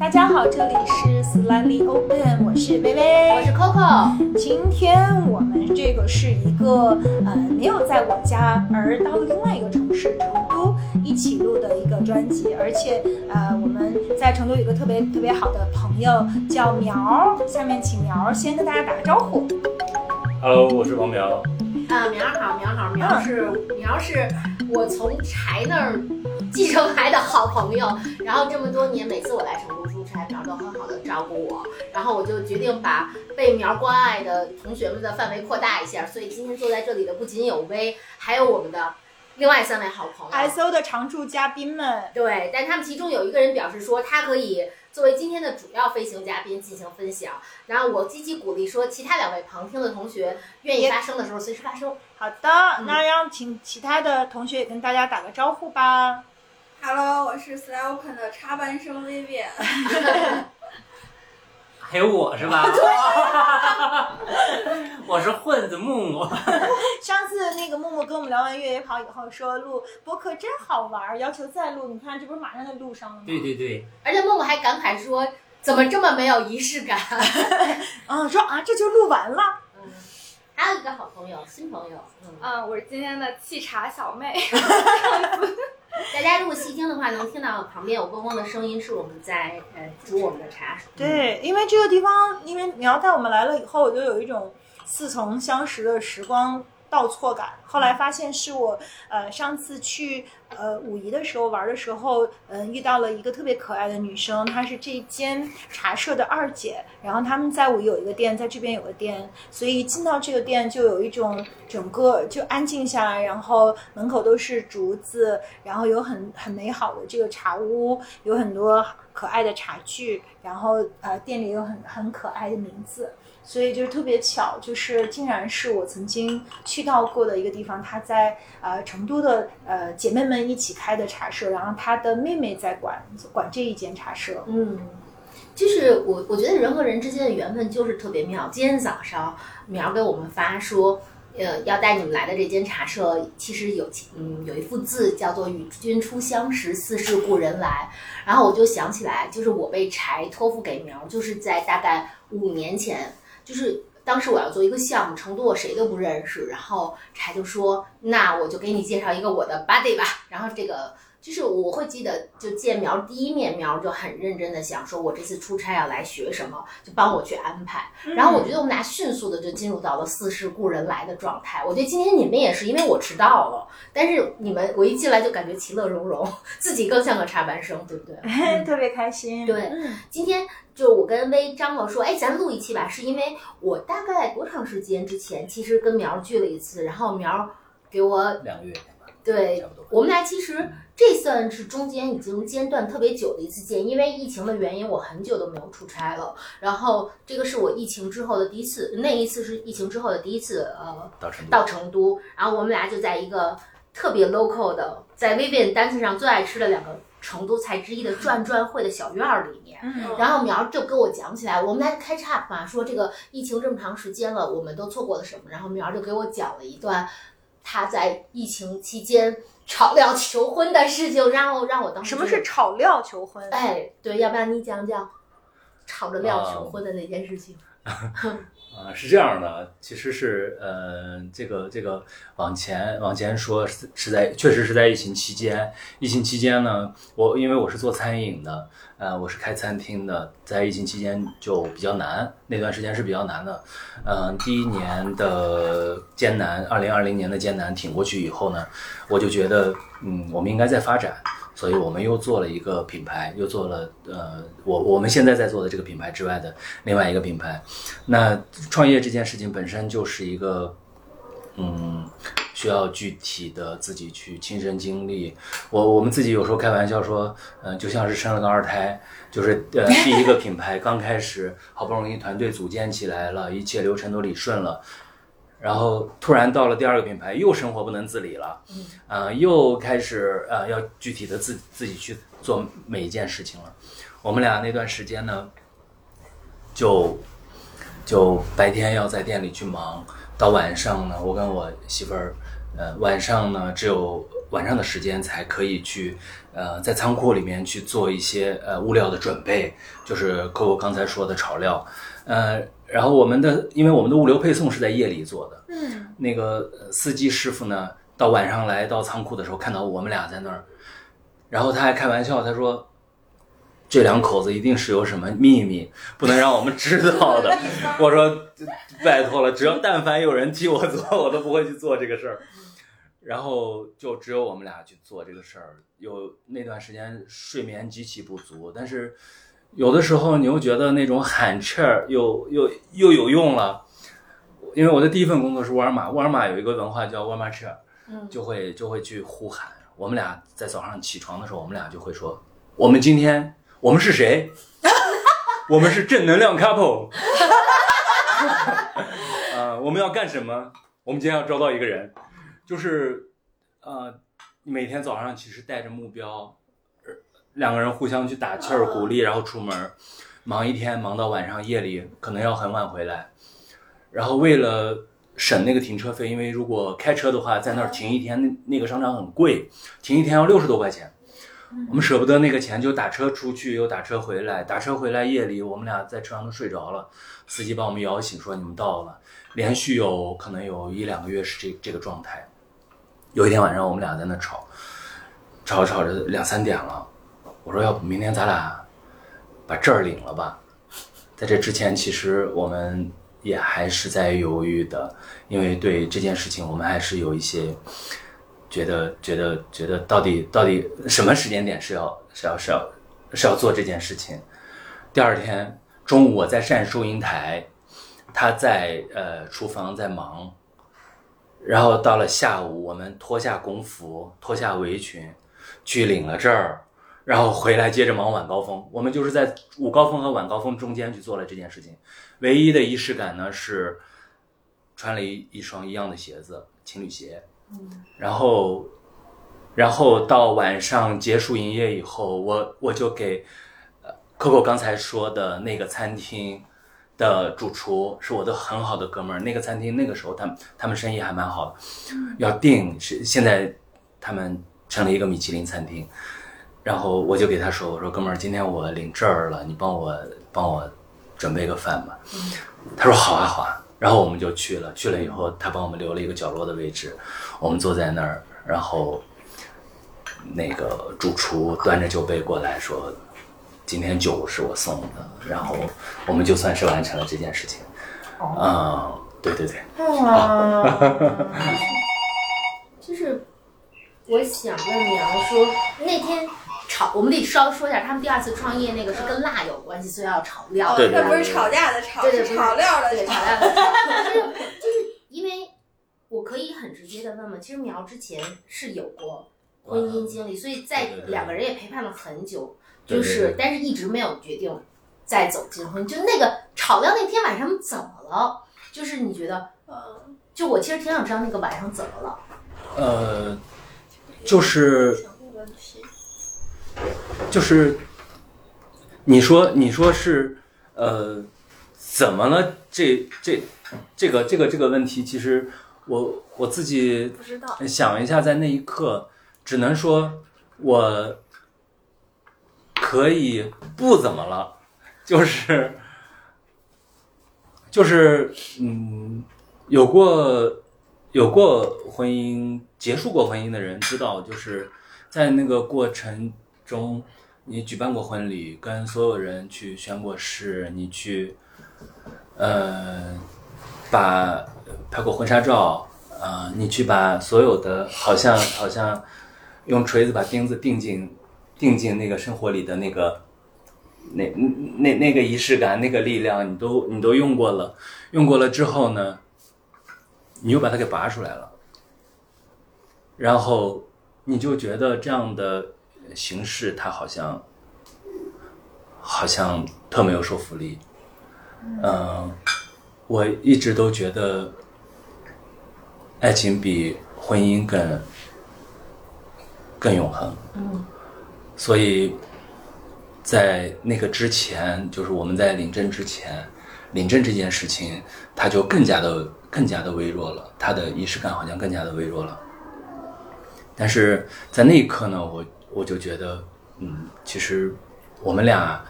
大家好，这里是 Slightly Open，我是薇薇，我是 Coco。今天我们这个是一个呃没有在我家，而到了另外一个城市成都一起录的一个专辑，而且呃我们在成都有一个特别特别好的朋友叫苗，下面请苗先跟大家打个招呼。Hello，我是王苗。啊，苗好，苗好，苗是苗是我从柴那儿继承来的好朋友。然后这么多年，每次我来成都苗都很好的照顾我。然后我就决定把被苗关爱的同学们的范围扩大一下。所以今天坐在这里的不仅有薇，还有我们的另外三位好朋友。S O 的常驻嘉宾们，对，但他们其中有一个人表示说，他可以作为今天的主要飞行嘉宾进行分享。然后我积极鼓励说，其他两位旁听的同学愿意发声的时候随时发声。好的，那让请其他的同学也跟大家打个招呼吧。Hello，我是 Sly Open 的插班生 Vivian。还有我是吧？我是混子木木。上次那个木木跟我们聊完越野跑以后说录播客真好玩，要求再录。你看这不是马上就录上了吗？对对对，而且木木还感慨说，怎么这么没有仪式感？啊，说啊这就录完了。嗯，还有一个好朋友，新朋友，嗯，嗯，我是今天的沏茶小妹。大家如果细听的话，能听到旁边有嗡嗡的声音，是我们在呃煮我们的茶。对，因为这个地方，因为你要带我们来了以后，我就有一种似曾相识的时光倒错感。后来发现是我呃上次去呃武夷的时候玩的时候，嗯、遇到了一个特别可爱的女生，她是这间茶社的二姐，然后他们在武夷有一个店，在这边有个店，所以进到这个店就有一种整个就安静下来，然后门口都是竹子，然后有很很美好的这个茶屋，有很多可爱的茶具，然后呃店里有很很可爱的名字，所以就是特别巧，就是竟然是我曾经去到过的一个地方，他在呃成都的呃姐妹们一起开的茶社，然后他的妹妹在管管这一间茶社。嗯，就是我我觉得人和人之间的缘分就是特别妙。今天早上苗给我们发说，呃，要带你们来的这间茶社，其实有嗯有一幅字叫做“与君初相识，似是故人来”。然后我就想起来，就是我被柴托付给苗，就是在大概五年前，就是。当时我要做一个项目，成都我谁都不认识，然后柴就说：“那我就给你介绍一个我的 buddy 吧。”然后这个就是我会记得，就见苗第一面，苗就很认真的想说，我这次出差要来学什么，就帮我去安排。然后我觉得我们俩迅速的就进入到了似是故人来的状态。我觉得今天你们也是，因为我迟到了，但是你们我一进来就感觉其乐融融，自己更像个插班生，对不对？特别开心。对嗯今天就我跟微张罗说，哎，咱录一期吧，是因为我大概多长时间之前其实跟苗聚了一次，然后苗给我两个月，对差不多。我们俩其实这算是中间已经间断特别久的一次见，因为疫情的原因，我很久都没有出差了。然后这个是我疫情之后的第一次，那一次是疫情之后的第一次，呃，到成都。到成都。然后我们俩就在一个特别 local 的，在 Vivian 单子上最爱吃的两个成都菜之一的转转会的小院儿里面。嗯然后苗就跟我讲起来，我们来开岔嘛，说这个疫情这么长时间了，我们都错过了什么。然后苗就给我讲了一段他在疫情期间炒料求婚的事情，然后让我当时什么是炒料求婚？哎，对，要不然你讲讲炒着料求婚的那件事情。啊，是这样的，其实是呃，这个这个往前往前说是在确实是在疫情期间，疫情期间呢，我因为我是做餐饮的，呃，我是开餐厅的，在疫情期间就比较难，那段时间是比较难的，嗯、第一年的艰难，二零二零年的艰难挺过去以后呢，我就觉得嗯，我们应该再发展。所以我们又做了一个品牌，又做了呃，我我们现在在做的这个品牌之外的另外一个品牌。那创业这件事情本身就是一个，嗯，需要具体的自己去亲身经历。我我们自己有时候开玩笑说，嗯、就像是生了个二胎，就是呃，第一个品牌刚开始好不容易团队组建起来了，一切流程都理顺了。然后突然到了第二个品牌，又生活不能自理了，嗯，呃，又开始呃要具体的自自己去做每一件事情了。我们俩那段时间呢，就就白天要在店里去忙，到晚上呢，我跟我媳妇儿，呃，晚上呢只有晚上的时间才可以去呃在仓库里面去做一些呃物料的准备，就是 Coco 刚才说的炒料，呃，然后我们的因为我们的物流配送是在夜里做的，嗯，那个呃司机师傅呢，到晚上来到仓库的时候，看到我们俩在那儿，然后他还开玩笑，他说。这两口子一定是有什么秘密，不能让我们知道的。我说，拜托了，只要但凡有人替我做，我都不会去做这个事儿。然后就只有我们俩去做这个事儿。有那段时间睡眠极其不足，但是有的时候你又觉得那种喊气儿又又又有用了。因为我的第一份工作是沃尔玛，沃尔玛有一个文化叫沃尔玛 cheer，嗯就会就会去呼喊。我们俩在早上起床的时候，我们俩就会说：“我们今天我们是谁？我们是正能量 couple。呃，我们要干什么？我们今天要招到一个人，就是呃，每天早上其实带着目标，呃两个人互相去打气儿、鼓励，然后出门，忙一天，忙到晚上夜里可能要很晚回来，然后为了。省那个停车费，因为如果开车的话，在那儿停一天，那那个商场很贵，停一天要六十多块钱。我们舍不得那个钱，就打车出去，又打车回来，打车回来夜里我们俩在车上都睡着了，司机把我们摇醒，说你们到了。连续有可能有一两个月是这这个状态。有一天晚上我们俩在那吵，吵着吵着两三点了，我说要不明天咱俩把证儿领了吧。在这之前，其实我们也还是在犹豫的，因为对这件事情我们还是有一些。觉得觉得觉得到底到底什么时间点是要是要是要是要做这件事情？第二天中午我在扇收银台，他在呃厨房在忙，然后到了下午我们脱下工服脱下围裙去领了证儿，然后回来接着忙晚高峰。我们就是在午高峰和晚高峰中间去做了这件事情。唯一的仪式感呢是穿了一一双一样的鞋子，情侣鞋。然后，然后到晚上结束营业以后，我我就给呃 Coco 刚才说的那个餐厅的主厨是我的很好的哥们儿。那个餐厅那个时候他们他们生意还蛮好的，要订是现在他们成了一个米其林餐厅。然后我就给他说：“我说哥们儿，今天我领证儿了，你帮我帮我准备个饭吧。”他说：“好啊，好啊。”然后我们就去了，去了以后，他帮我们留了一个角落的位置，我们坐在那儿，然后那个主厨端着酒杯过来说：“今天酒是我送的。”然后我们就算是完成了这件事情。嗯，对对对，哇，就是我想问苗说，那天炒，我们得稍微说一下，他们第二次创业那个是跟辣有关系，所以要炒料。对对那不是吵架的吵，对炒料的对，炒炒。料的炒。可是就是因为我可以很直接的问问，其实苗之前是有过婚姻经历，所以在两个人也陪伴了很久，就是但是一直没有决定再走进婚姻。就那个炒料那天晚上怎么了？就是你觉得，呃，就我其实挺想知道那个晚上怎么了。呃，就是就是你说你说是呃怎么了？这这这个这个这个问题，其实我我自己想一下，在那一刻，只能说我可以不怎么了，就是就是嗯，有过有过婚姻、结束过婚姻的人知道，就是在那个过程中，你举办过婚礼，跟所有人去宣过誓，你去呃把拍过婚纱照。啊、你去把所有的好像好像用锤子把钉子钉进钉进那个生活里的那个那那那个仪式感、那个力量，你都你都用过了，用过了之后呢，你又把它给拔出来了，然后你就觉得这样的形式它好像好像特没有说服力，嗯、我一直都觉得。爱情比婚姻更更永恒。嗯所以，在那个之前，就是我们在领证之前，领证这件事情，它就更加的更加的微弱了，它的仪式感好像更加的微弱了。但是在那一刻呢，我我就觉得，嗯，其实我们俩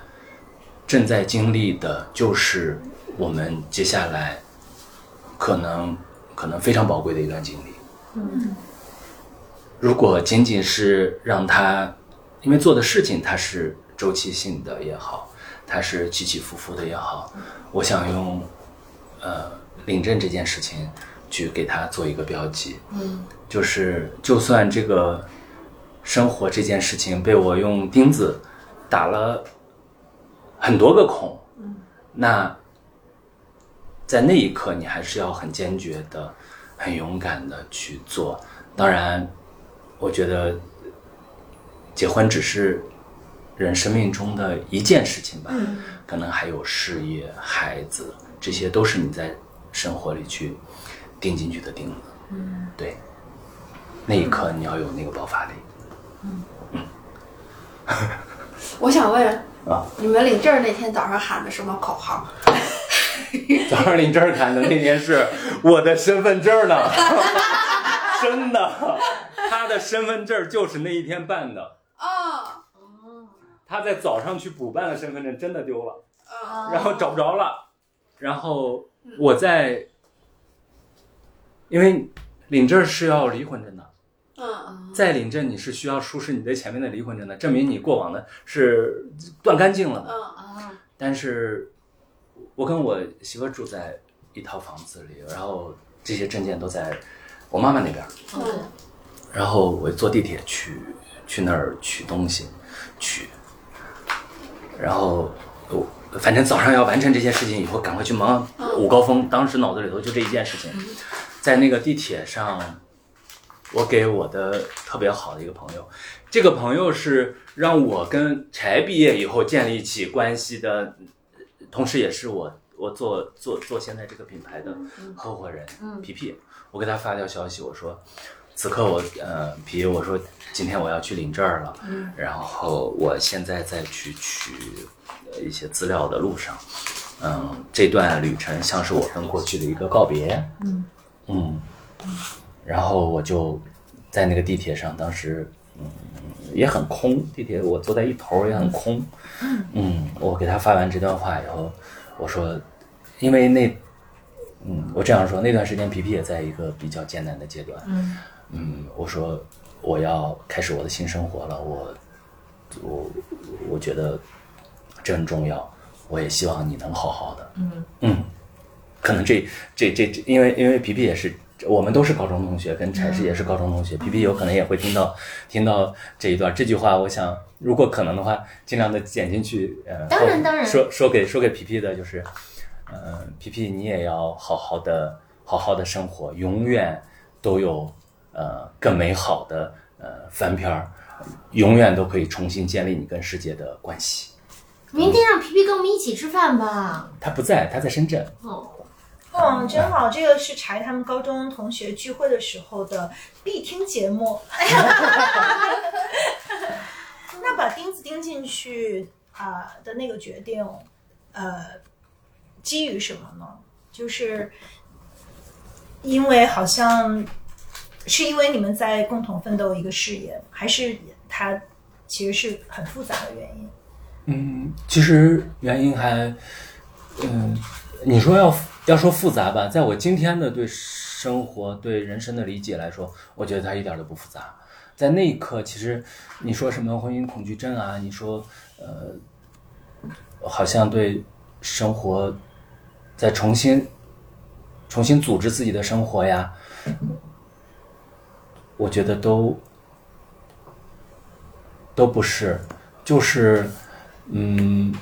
正在经历的就是我们接下来可能可能非常宝贵的一段经历。嗯如果仅仅是让他，因为做的事情它是周期性的也好，它是起起伏伏的也好，我想用呃领证这件事情去给他做一个标记，嗯就是就算这个生活这件事情被我用钉子打了很多个孔，那在那一刻你还是要很坚决的、很勇敢的去做。当然，我觉得结婚只是人生命中的一件事情吧，可能还有事业、孩子，这些都是你在生活里去钉进去的钉子。嗯，对，那一刻你要有那个爆发力我想问，啊！你们领证那天早上喊的什么口号？早上领证喊的那天是我的身份证呢，真的，他的身份证就是那一天办的。啊他在早上去补办的身份证，真的丢了，啊然后找不着了。然后我在，因为领证是要离婚证的，嗯再领证你是需要出示你在前面的离婚证的，证明你过往的是断干净了的。但是，我跟我媳妇住在一套房子里，然后这些证件都在我妈妈那边。嗯然后我坐地铁去去那儿取东西，取，然后我反正早上要完成这些事情以后，赶快去忙午高峰。当时脑子里头就这一件事情，在那个地铁上，我给我的特别好的一个朋友，这个朋友是让我跟柴毕业以后建立起关系的，同时也是我我做做做现在这个品牌的合伙人，嗯皮皮。我给他发条消息，我说。此刻我呃，皮，我说今天我要去领证儿了，然后我现在在去取呃一些资料的路上，嗯，这段旅程像是我跟过去的一个告别，嗯。嗯，然后我就在那个地铁上，当时嗯也很空，地铁我坐在一头也很空，嗯，我给他发完这段话以后，我说，因为那嗯，我这样说，那段时间皮皮也在一个比较艰难的阶段，嗯。嗯，我说我要开始我的新生活了，我我我觉得这很重要，我也希望你能好好的。嗯。嗯，可能这这这这，因为因为皮皮也是，我们都是高中同学，跟柴师也是高中同学，皮皮有可能也会听到听到这一段这句话，我想如果可能的话，尽量的剪进去。呃，当然当然说说给说给皮皮的就是，呃，皮皮你也要好好的好好的生活，永远都有呃更美好的呃翻篇儿，永远都可以重新建立你跟世界的关系。明天让皮皮跟我们一起吃饭吧。他不在，他在深圳。哦，嗯，真好，这个是柴他们高中同学聚会的时候的必听节目。那把钉子钉进去啊、的那个决定，呃，基于什么呢？就是因为好像是因为你们在共同奋斗一个事业，还是它其实是很复杂的原因？嗯，其实原因还，嗯，你说要要说复杂吧，在我今天的对生活、对人生的理解来说，我觉得它一点都不复杂。在那一刻，其实你说什么婚姻恐惧症啊，你说呃，好像对生活在重新重新组织自己的生活呀，我觉得都都不是，就是。嗯，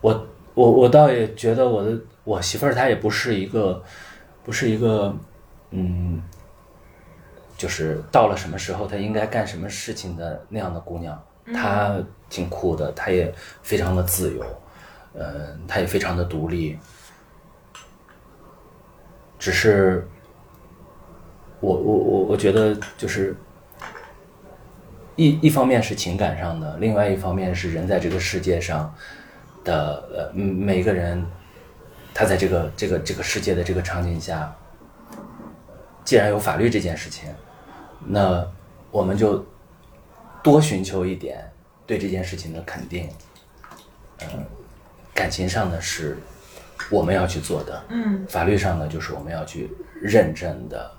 我我我倒也觉得我的我媳妇儿她也不是一个，不是一个，嗯，就是到了什么时候她应该干什么事情的那样的姑娘。她挺酷的，她也非常的自由，呃，她也非常的独立。只是我我我我觉得就是。一一方面是情感上的，另外一方面是人在这个世界上的呃嗯每个人，他在这个这个这个世界的这个场景下，既然有法律这件事情，那我们就多寻求一点对这件事情的肯定。嗯、感情上呢是我们要去做的，嗯法律上呢就是我们要去认真的。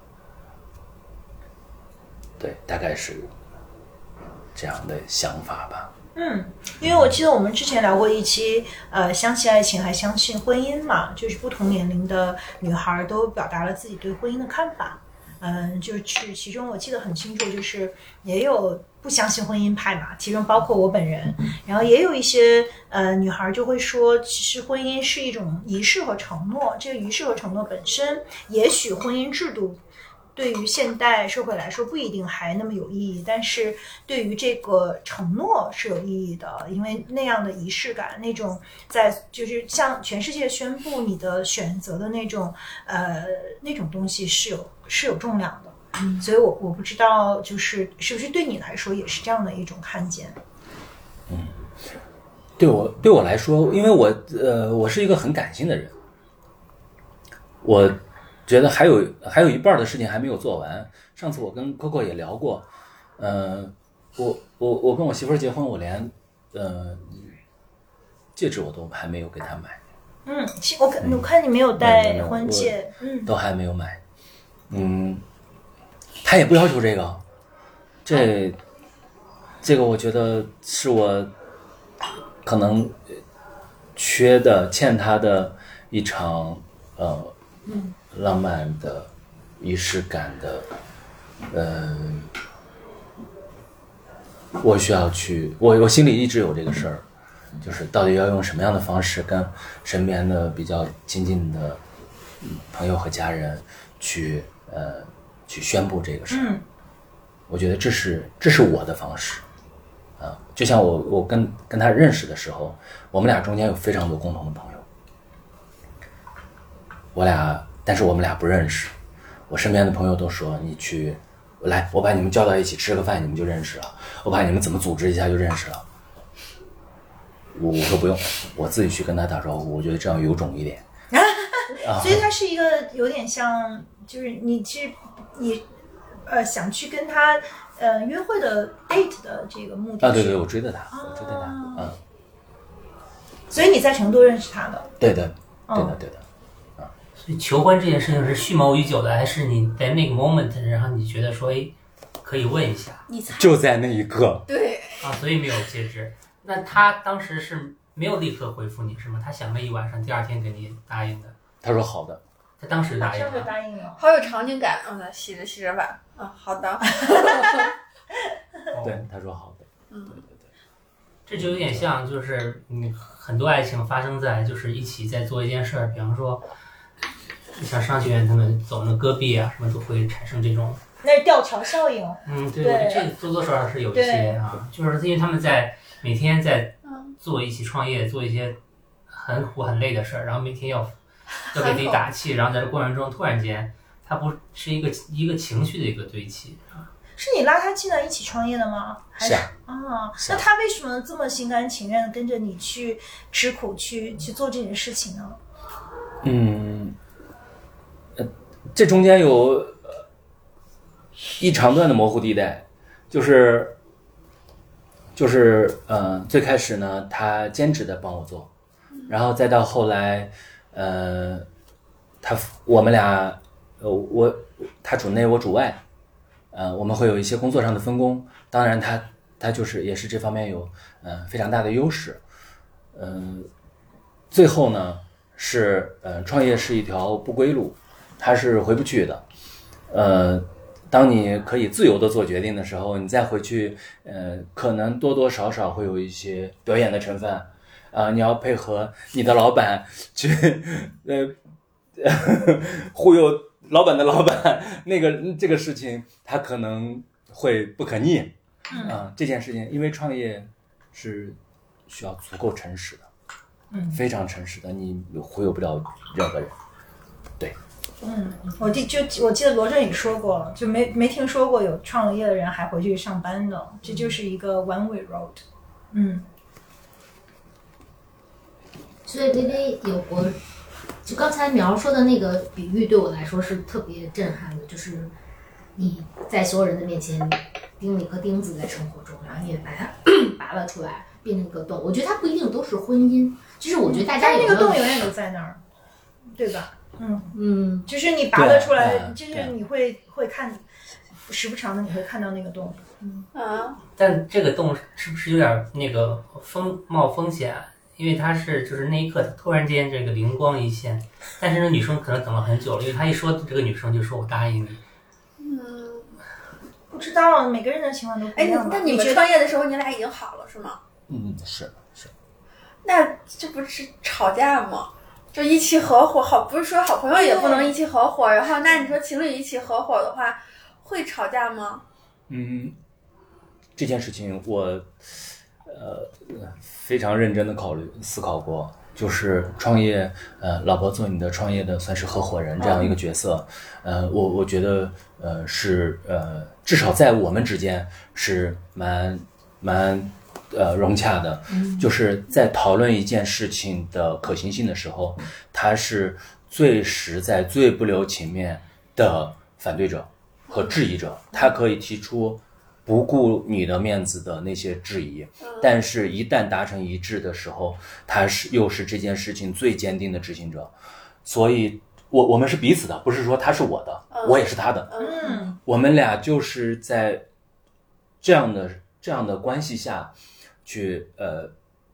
对，大概是这样的想法吧。嗯，因为我记得我们之前聊过一期，呃，相信爱情还相信婚姻嘛，就是不同年龄的女孩都表达了自己对婚姻的看法。嗯，就是其中我记得很清楚，就是也有不相信婚姻派嘛，其中包括我本人，然后也有一些呃女孩就会说，其实婚姻是一种仪式和承诺，这个仪式和承诺本身，也许婚姻制度对于现代社会来说不一定还那么有意义，但是对于这个承诺是有意义的，因为那样的仪式感，那种在就是向全世界宣布你的选择的那种呃那种东西是有是有重量的。所以我我不知道，就是是不是对你来说也是这样的一种看见？嗯对我对我来说，因为我呃，我是一个很感性的人，我觉得还有还有一半的事情还没有做完。上次我跟 Coco 也聊过，呃，我我我跟我媳妇儿结婚，我连呃戒指我都还没有给她买，嗯，我看我看你没有戴婚戒，嗯都还没有买。嗯，她也不要求这个，这这个我觉得是我可能缺的、欠她的一场呃浪漫的仪式感的，嗯、我需要去，我我心里一直有这个事儿，就是到底要用什么样的方式跟身边的比较亲近的嗯朋友和家人去呃去宣布这个事儿。嗯我觉得这是这是我的方式，啊，就像我我跟跟他认识的时候，我们俩中间有非常多共同的朋友，我俩，但是我们俩不认识。我身边的朋友都说你去，来，我把你们叫到一起吃个饭，你们就认识了。我把你们怎么组织一下就认识了。我我说不用，我自己去跟他打招呼，我觉得这样有种一点。啊所以他是一个有点像，就是你其实你呃想去跟他呃约会的 date 的这个目的啊，对对，我追的他，我追的他，啊嗯，所以你在成都认识他的，对的，对的，嗯对的。所以求婚这件事情是蓄谋已久的，还是你在那个 moment，然后你觉得说，哎，可以问一下你猜就在那一刻，对，啊，所以没有戒指。那他当时是没有立刻回复你是吗？他想了一晚上，第二天给你答应的。他说好的，他当时答应了。答应了。好有场景感。嗯，来洗着洗着碗。啊，好的。哦对，他说好的，嗯对对对。这就有点像，就是你，很多爱情发生在就是一起在做一件事儿，比方说，像商学院他们走那戈壁啊，什么都会产生这种，那是吊桥效应，嗯，对，对我觉得这个多多少少是有一些啊，就是因为他们在每天在嗯，做一起创业，做一些很苦很累的事儿，然后每天要 要给自己打气，然后在这过程中突然间，它不是一个一个情绪的一个堆砌啊，是你拉他进来一起创业的吗？还是啊啊，啊那他为什么这么心甘情愿的跟着你去吃苦，去去做这件事情呢？嗯，呃，这中间有一长段的模糊地带，就是就是呃，最开始呢，他兼职的帮我做，然后再到后来，呃，他我们俩，呃，我他主内，我主外，呃，我们会有一些工作上的分工，当然他他就是也是这方面有呃非常大的优势，嗯、最后呢。是呃，创业是一条不归路，它是回不去的。呃，当你可以自由的做决定的时候，你再回去，呃，可能多多少少会有一些表演的成分。啊、你要配合你的老板去，呃，忽悠老板的老板，那个这个事情他可能会不可逆。啊、这件事情，因为创业是需要足够诚实的。嗯非常诚实的，你忽悠不了任何人。嗯，我记就我记得罗振宇说过，就没没听说过有创了业的人还回去上班的，这就是一个 one way road。嗯所以微微有过，就刚才苗说的那个比喻对我来说是特别震撼的，就是你在所有人的面前钉了一颗钉子在生活中，然后你也把它 拔了出来，变成一个洞。我觉得它不一定都是婚姻，就是我觉得大家有没有个洞永远都在那儿，对吧？嗯，嗯，就是你拔得出来，就是你会会看，时不常的你会看到那个洞。嗯啊，但这个洞是不是有点那个风冒风险啊？因为他是就是那一刻突然间这个灵光一现，但是那女生可能等了很久了，因为他一说这个女生就说我答应你，嗯，不知道每个人的情况都不哎，那一样吧。那你们创业的时候，你俩已经好了是吗？嗯，是是，那这不是吵架吗？就一起合伙，好不是说好朋友也不能一起合伙，然后那你说情侣一起合伙的话，会吵架吗？嗯，这件事情我呃非常认真的考虑思考过，就是创业，呃，老婆做你的创业的算是合伙人这样一个角色，呃，我我觉得呃是呃至少在我们之间是蛮蛮呃融洽的，就是在讨论一件事情的可行性的时候，他是最实在、最不留情面的反对者和质疑者，他可以提出不顾你的面子的那些质疑，但是一旦达成一致的时候，他是又是这件事情最坚定的执行者，所以我我们是彼此的，不是说他是我的，我也是他的，嗯，我们俩就是在这样的这样的关系下去呃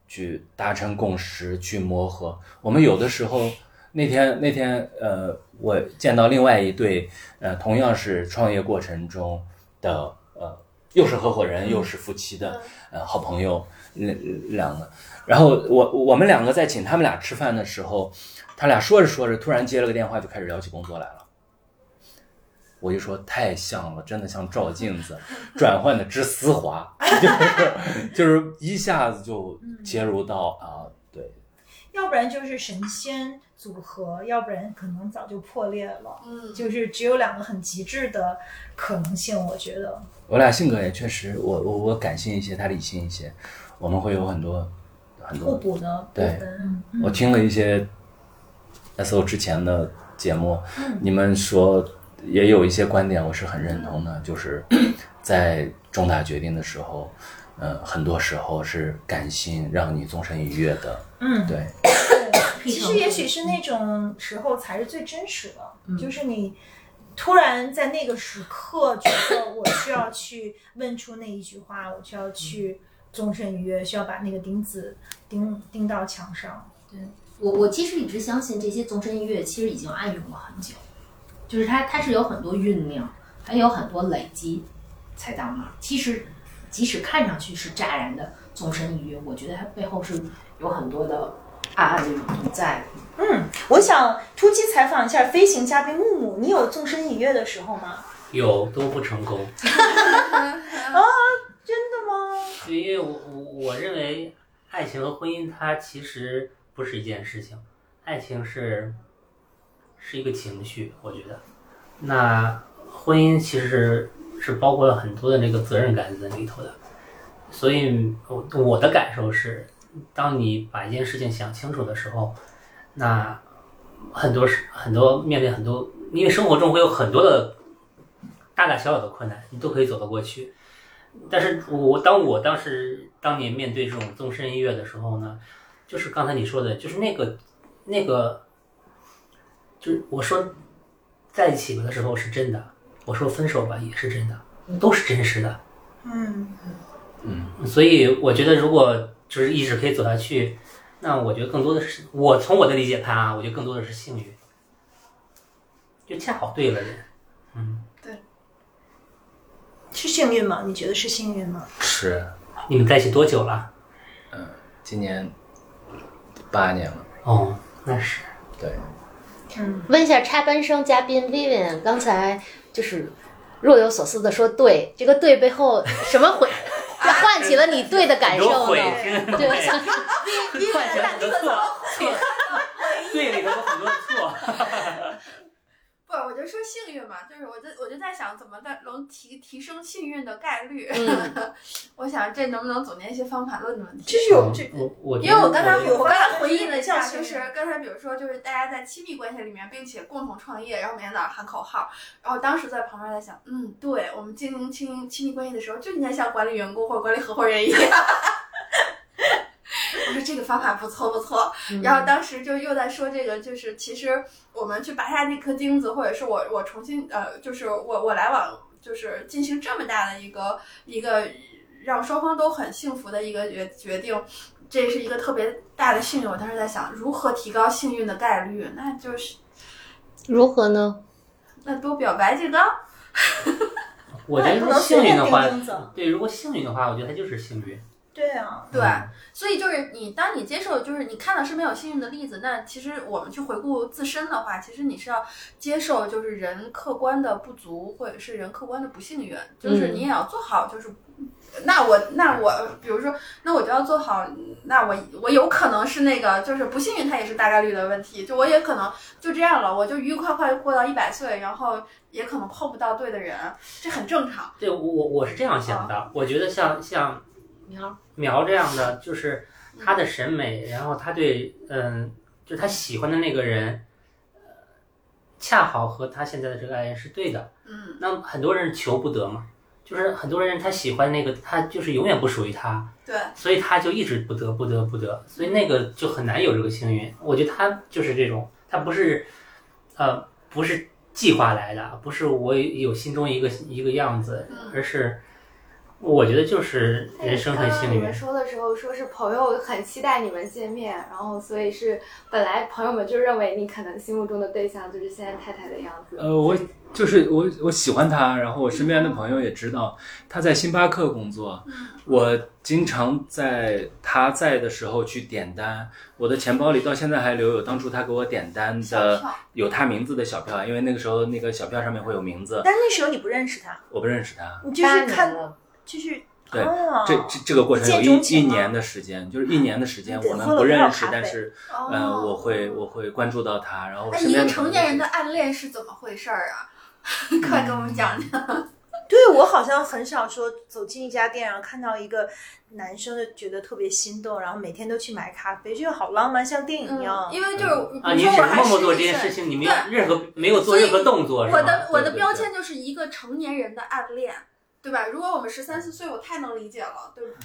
去达成共识，去磨合。我们有的时候那天那天呃，我见到另外一对呃同样是创业过程中的呃又是合伙人又是夫妻的呃好朋友两两个，然后我我们两个在请他们俩吃饭的时候，他俩说着说着突然接了个电话就开始聊起工作来了。我就说太像了，真的像照镜子，转换的之丝滑，就是就是一下子就接入到啊，对，要不然就是神仙组合，要不然可能早就破裂了。嗯就是只有两个很极致的可能性，我觉得。我俩性格也确实，我我我感性一些，他理性一些，我们会有很多很多互。补的部对分。我听了一些 S O 之前的节目，嗯你们说也有一些观点，我是很认同的，就是在重大决定的时候，呃，很多时候是感性让你纵身一跃的，嗯，对。其实也许是那种时候才是最真实的，就是你突然在那个时刻觉得我需要去问出那一句话，我需要去纵身一跃，需要把那个钉子钉钉到墙上。对。我我其实一直相信这些纵身一跃其实已经暗涌了很久，就是它它是有很多酝酿，还有很多累积才到那儿。其实即使看上去是乍然的纵身一跃，我觉得它背后是有很多的暗暗的涌动在。嗯，我想突击采访一下飞行嘉宾木木，你有纵身一跃的时候吗？有都不成功。啊真的吗？因为我我我认为爱情和婚姻它其实不是一件事情，爱情是是一个情绪，我觉得。那婚姻其实是包括了很多的这个责任感在里头的，所以我我的感受是，当你把一件事情想清楚的时候，那很多事很多面对很多，因为生活中会有很多的大大小小的困难，你都可以走得过去。但是我当我当时当年面对这种纵身一跃的时候呢，就是刚才你说的，就是那个那个，就是我说在一起吧的时候是真的，我说分手吧也是真的，都是真实的。嗯嗯，所以我觉得如果就是一直可以走下去，那我觉得更多的是我从我的理解看啊，我觉得更多的是幸运，就恰好对了人。嗯，对是幸运吗？你觉得是幸运吗？是，你们在一起多久了？嗯今年八年了，哦，那是。对，嗯，问一下插班生嘉宾 Vivian，刚才就是若有所思的说对，这个对背后什么回 唤起了你对的感受呢？对，我想 换成很多错，对里头有很多错。就说幸幸运嘛，就是我就我就在想，怎么在能提提升幸运的概率？嗯 我想这能不能总结一些方法论的问题？这是有这我我因为我刚才有我刚才回忆了一下，就是刚才比如说，就是大家在亲密关系里面，并且共同创业，然后每天早上喊口号，然后当时在旁边在想，嗯，对我们经营亲亲密关系的时候，就应该像管理员工或者管理合伙人一样。我说这个方法不错不错，然后当时就又在说这个，就是其实我们去拔下那颗钉子，或者是我我重新呃，就是我我来往，就是进行这么大的一个一个让双方都很幸福的一个决决定，这是一个特别大的幸运。我当时在想，如何提高幸运的概率？那就是如何呢？那多表白几个。我觉得如果不能随便幸运的话钉钉子，对，如果幸运的话，我觉得它就是幸运。对啊，对，所以就是你，当你接受，就是你看到身边有幸运的例子，那其实我们去回顾自身的话，其实你是要接受，就是人客观的不足，或者是人客观的不幸运，就是你也要做好，就是。那我那我，比如说，那我就要做好，那我我有可能是那个，就是不幸运，它也是大概率的问题，就我也可能就这样了，我就愉愉快快过到一百岁，然后也可能碰不到对的人，这很正常。对我我我是这样想的，我觉得像像苗苗这样的，就是他的审美，然后他对嗯，就他喜欢的那个人，呃，恰好和他现在的这个爱人是对的。嗯，那很多人求不得嘛，就是很多人他喜欢那个，他就是永远不属于他，对，所以他就一直不得不得不得，所以那个就很难有这个幸运。我觉得他就是这种，他不是，呃，不是计划来的，不是我有心中一个一个样子，而是我觉得就是人生很幸运你们。说的时候，说是朋友很期待你们见面，然后所以是本来朋友们就认为你可能心目中的对象就是现在太太的样子。呃，我就是我我喜欢他，然后我身边的朋友也知道他在星巴克工作，我经常在他在的时候去点单，我的钱包里到现在还留有当初他给我点单小的票有他名字的小票，因为那个时候那个小票上面会有名字，但那时候你不认识他，我不认识他。你就是看，了，就是对哦这这这个过程有一一年的时间，就是一年的时间，我们不认识但是哦嗯、呃我会我会关注到他，然后我哎，身一个成年人的暗恋是怎么回事儿啊？快跟我们讲讲。对我好像很少说走进一家店，然后看到一个男生就觉得特别心动，然后每天都去买咖啡，就好浪漫，像电影一样。嗯，因为就是啊，你只如说我还是默默做这件事情，你没有对任何没有做任何动作，我的我的标签就是一个成年人的暗恋，对吧？如果我们十三四岁，我太能理解了，对吧？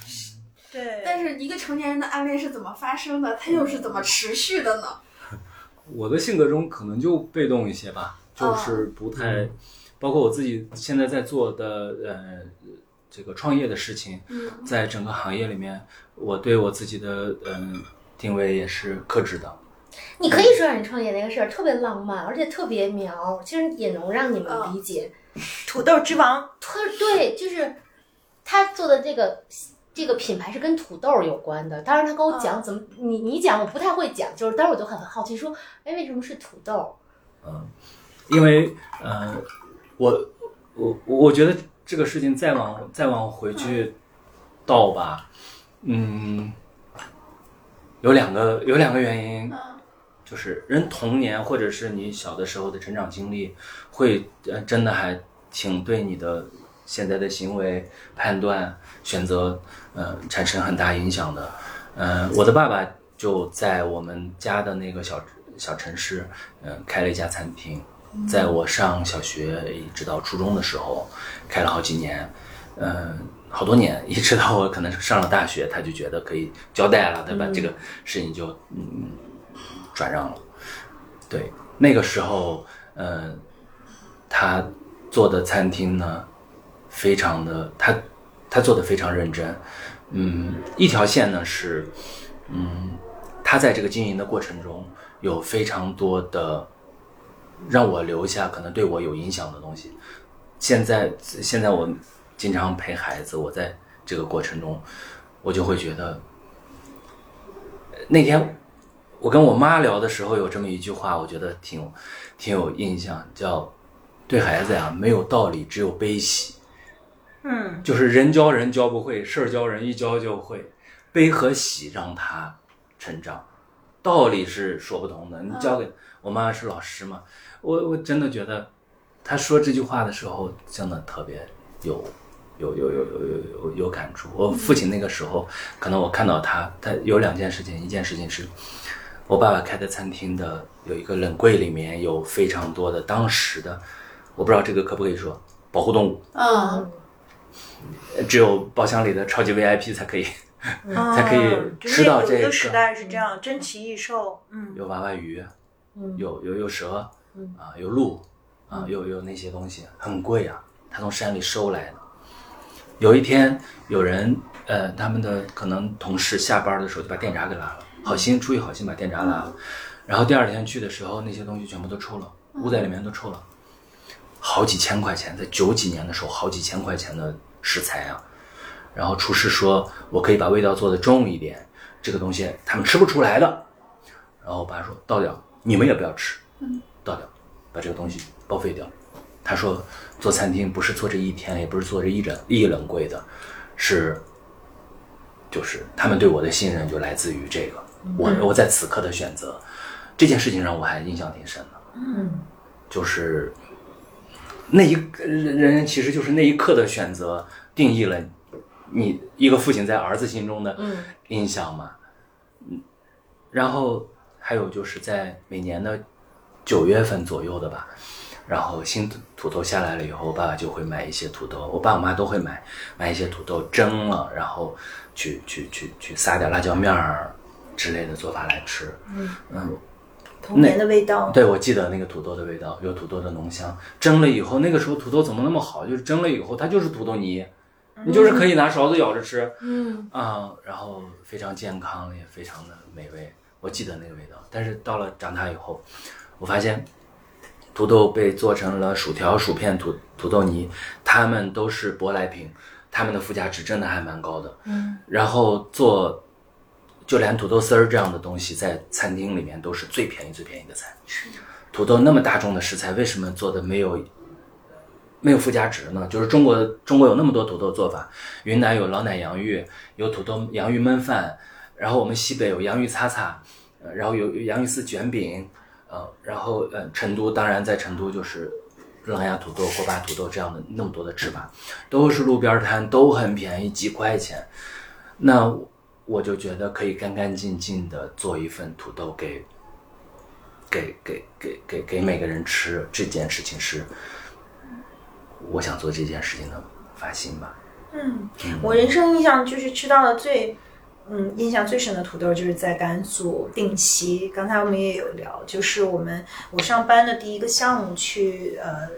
对，但是一个成年人的暗恋是怎么发生的？它又是怎么持续的呢？我的性格中可能就被动一些吧，就是不太，包括我自己现在在做的呃这个创业的事情，嗯在整个行业里面，我对我自己的嗯、定位也是克制的。你可以说让你创业那个事儿特别浪漫，而且特别苗，其实也能让你们理解。土豆之王，特对，就是他做的这个这个品牌是跟土豆有关的。当然，他跟我讲怎么，你你讲我不太会讲，就是当时我就很好奇说，哎，为什么是土豆？嗯因为呃，我我我觉得这个事情再往再往回去倒吧，嗯，有两个有两个原因，就是人童年或者是你小的时候的成长经历，会呃真的还挺对你的现在的行为判断选择呃产生很大影响的。呃，我的爸爸就在我们家的那个小小城市，嗯、开了一家餐厅。在我上小学一直到初中的时候，开了好几年，嗯、好多年，一直到我可能上了大学，他就觉得可以交代了，对吧？这个事情就嗯转让了。对，那个时候，嗯、他做的餐厅呢，非常的他他做的非常认真，嗯，一条线呢是，嗯，他在这个经营的过程中有非常多的让我留下可能对我有影响的东西。现在现在我经常陪孩子，我在这个过程中，我就会觉得，那天我跟我妈聊的时候有这么一句话我觉得挺挺有印象叫对孩子呀没有道理只有悲喜。嗯。就是人教人教不会事儿教人一教就会悲和喜让他成长道理是说不通的你教给我妈是老师嘛我我真的觉得她说这句话的时候真的特别有有有有有有有有感触。我父亲那个时候可能我看到他他有两件事情一件事情是我爸爸开的餐厅的有一个冷柜里面有非常多的当时的，我不知道这个可不可以说保护动物，嗯，只有包厢里的超级 VIP 才可以 才可以吃到这个那有个。时代是这样，珍奇异兽，嗯。有娃娃鱼，嗯。有有有蛇，嗯。啊，有鹿，啊，有有那些东西，很贵啊，他从山里收来的。有一天，有人呃，他们的可能同事下班的时候就把电闸给拉了，好心出于好心把电闸拉了，然后第二天去的时候，那些东西全部都抽了，屋在里面都抽了，好几千块钱，在九几年的时候，好几千块钱的食材啊。然后厨师说，我可以把味道做的重一点，这个东西他们吃不出来的。然后我爸说倒掉，你们也不要吃，倒掉，把这个东西报废掉。他说做餐厅不是做这一天，也不是做这一整一冷柜的，是就是他们对我的信任就来自于这个。我我在此刻的选择，这件事情让我还印象挺深的。嗯就是那一人人其实就是那一刻的选择定义了你一个父亲在儿子心中的嗯印象嘛。嗯，然后还有就是在每年的九月份左右的吧，然后新土土豆下来了以后，我爸爸就会买一些土豆，我爸我妈都会买买一些土豆蒸了，然后去去去去撒点辣椒面儿之类的做法来吃。嗯嗯，童年的味道，对，我记得那个土豆的味道，有土豆的浓香。蒸了以后，那个时候土豆怎么那么好？就是蒸了以后，它就是土豆泥，你就是可以拿勺子舀着吃嗯啊、然后非常健康，也非常的美味。我记得那个味道，但是到了长大以后，我发现土豆被做成了薯条、薯片、土土豆泥，它们都是舶来品，它们的附加值真的还蛮高的。嗯然后做，就连土豆丝儿这样的东西，在餐厅里面都是最便宜、最便宜的菜。土豆那么大众的食材，为什么做的没有没有附加值呢？就是中国中国有那么多土豆做法，云南有老奶洋芋，有土豆洋芋焖饭，然后我们西北有洋芋擦擦，呃，然后有有洋芋丝卷饼，呃，然后呃，成都当然在成都就是狼牙土豆、锅巴土豆这样的那么多的吃法，都是路边摊，都很便宜，几块钱。那我就觉得可以干干净净的做一份土豆给给给给给给每个人吃，这件事情是我想做这件事情的发心吧。嗯，我人生印象就是吃到了最。嗯，印象最深的土豆就是在甘肃定西。刚才我们也有聊，就是我们我上班的第一个项目去呃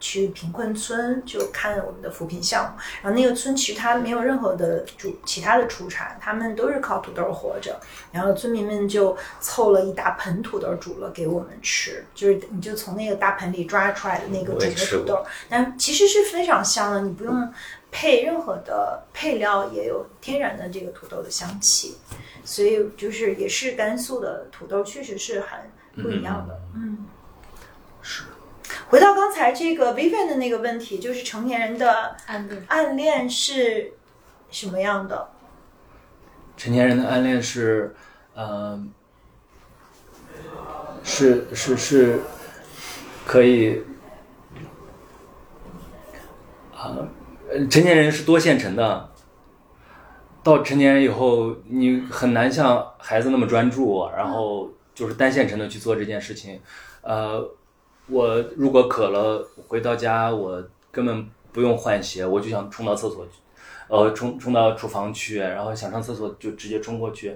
去贫困村就看我们的扶贫项目。然后那个村其实它没有任何的主其他的出产，他们都是靠土豆活着。然后村民们就凑了一大盆土豆煮了给我们吃，就是你就从那个大盆里抓出来的那个煮的土豆，但其实是非常香的，你不用配任何的配料，也有天然的这个土豆的香气，所以就是也是甘肃的土豆，确实是很不一样的。嗯，是。回到刚才这个 Vivian 的那个问题，就是成年人的暗恋暗恋是什么样的？成年人的暗恋是，呃，是是是，可以，啊、呃成年人是多线程的。到成年人以后，你很难像孩子那么专注，然后就是单线程的去做这件事情。呃，我如果渴了，回到家我根本不用换鞋，我就想冲到厕所。呃，冲冲到厨房去，然后想上厕所就直接冲过去。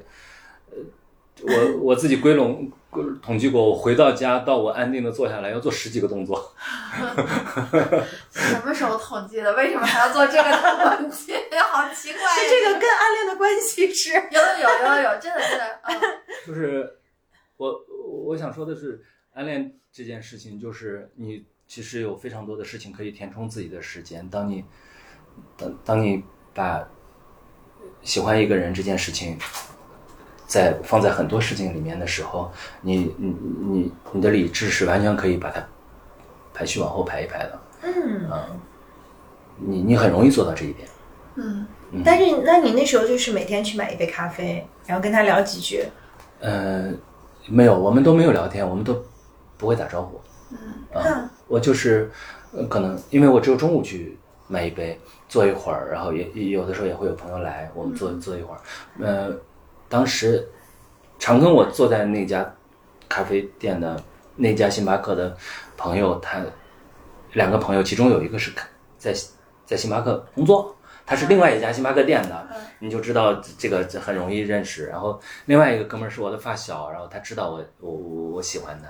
呃，我我自己归拢归统计过，我回到家到我安定的坐下来要做十几个动作。什么时候统计的？为什么还要做这个统计？好奇怪是！这个跟暗恋的关系是？有有有有有，真的真的，嗯，就是我我我想说的是，暗恋这件事情，就是你其实有非常多的事情可以填充自己的时间。当你当当你把喜欢一个人这件事情，在放在很多事情里面的时候，你你你你的理智是完全可以把它排序往后排一排的。嗯啊，你你很容易做到这一点。嗯，但是那你那时候就是每天去买一杯咖啡，然后跟他聊几句。呃，没有，我们都没有聊天，我们都不会打招呼。嗯，我就是呃可能因为我只有中午去买一杯，坐一会儿，然后也也有的时候也会有朋友来，我们坐坐一会儿。呃，当时常跟我坐在那家咖啡店的那家星巴克的朋友，他两个朋友，其中有一个是在在星巴克工作，他是另外一家星巴克店的，你就知道这个很容易认识。然后另外一个哥们儿是我的发小，然后他知道我我我我喜欢他，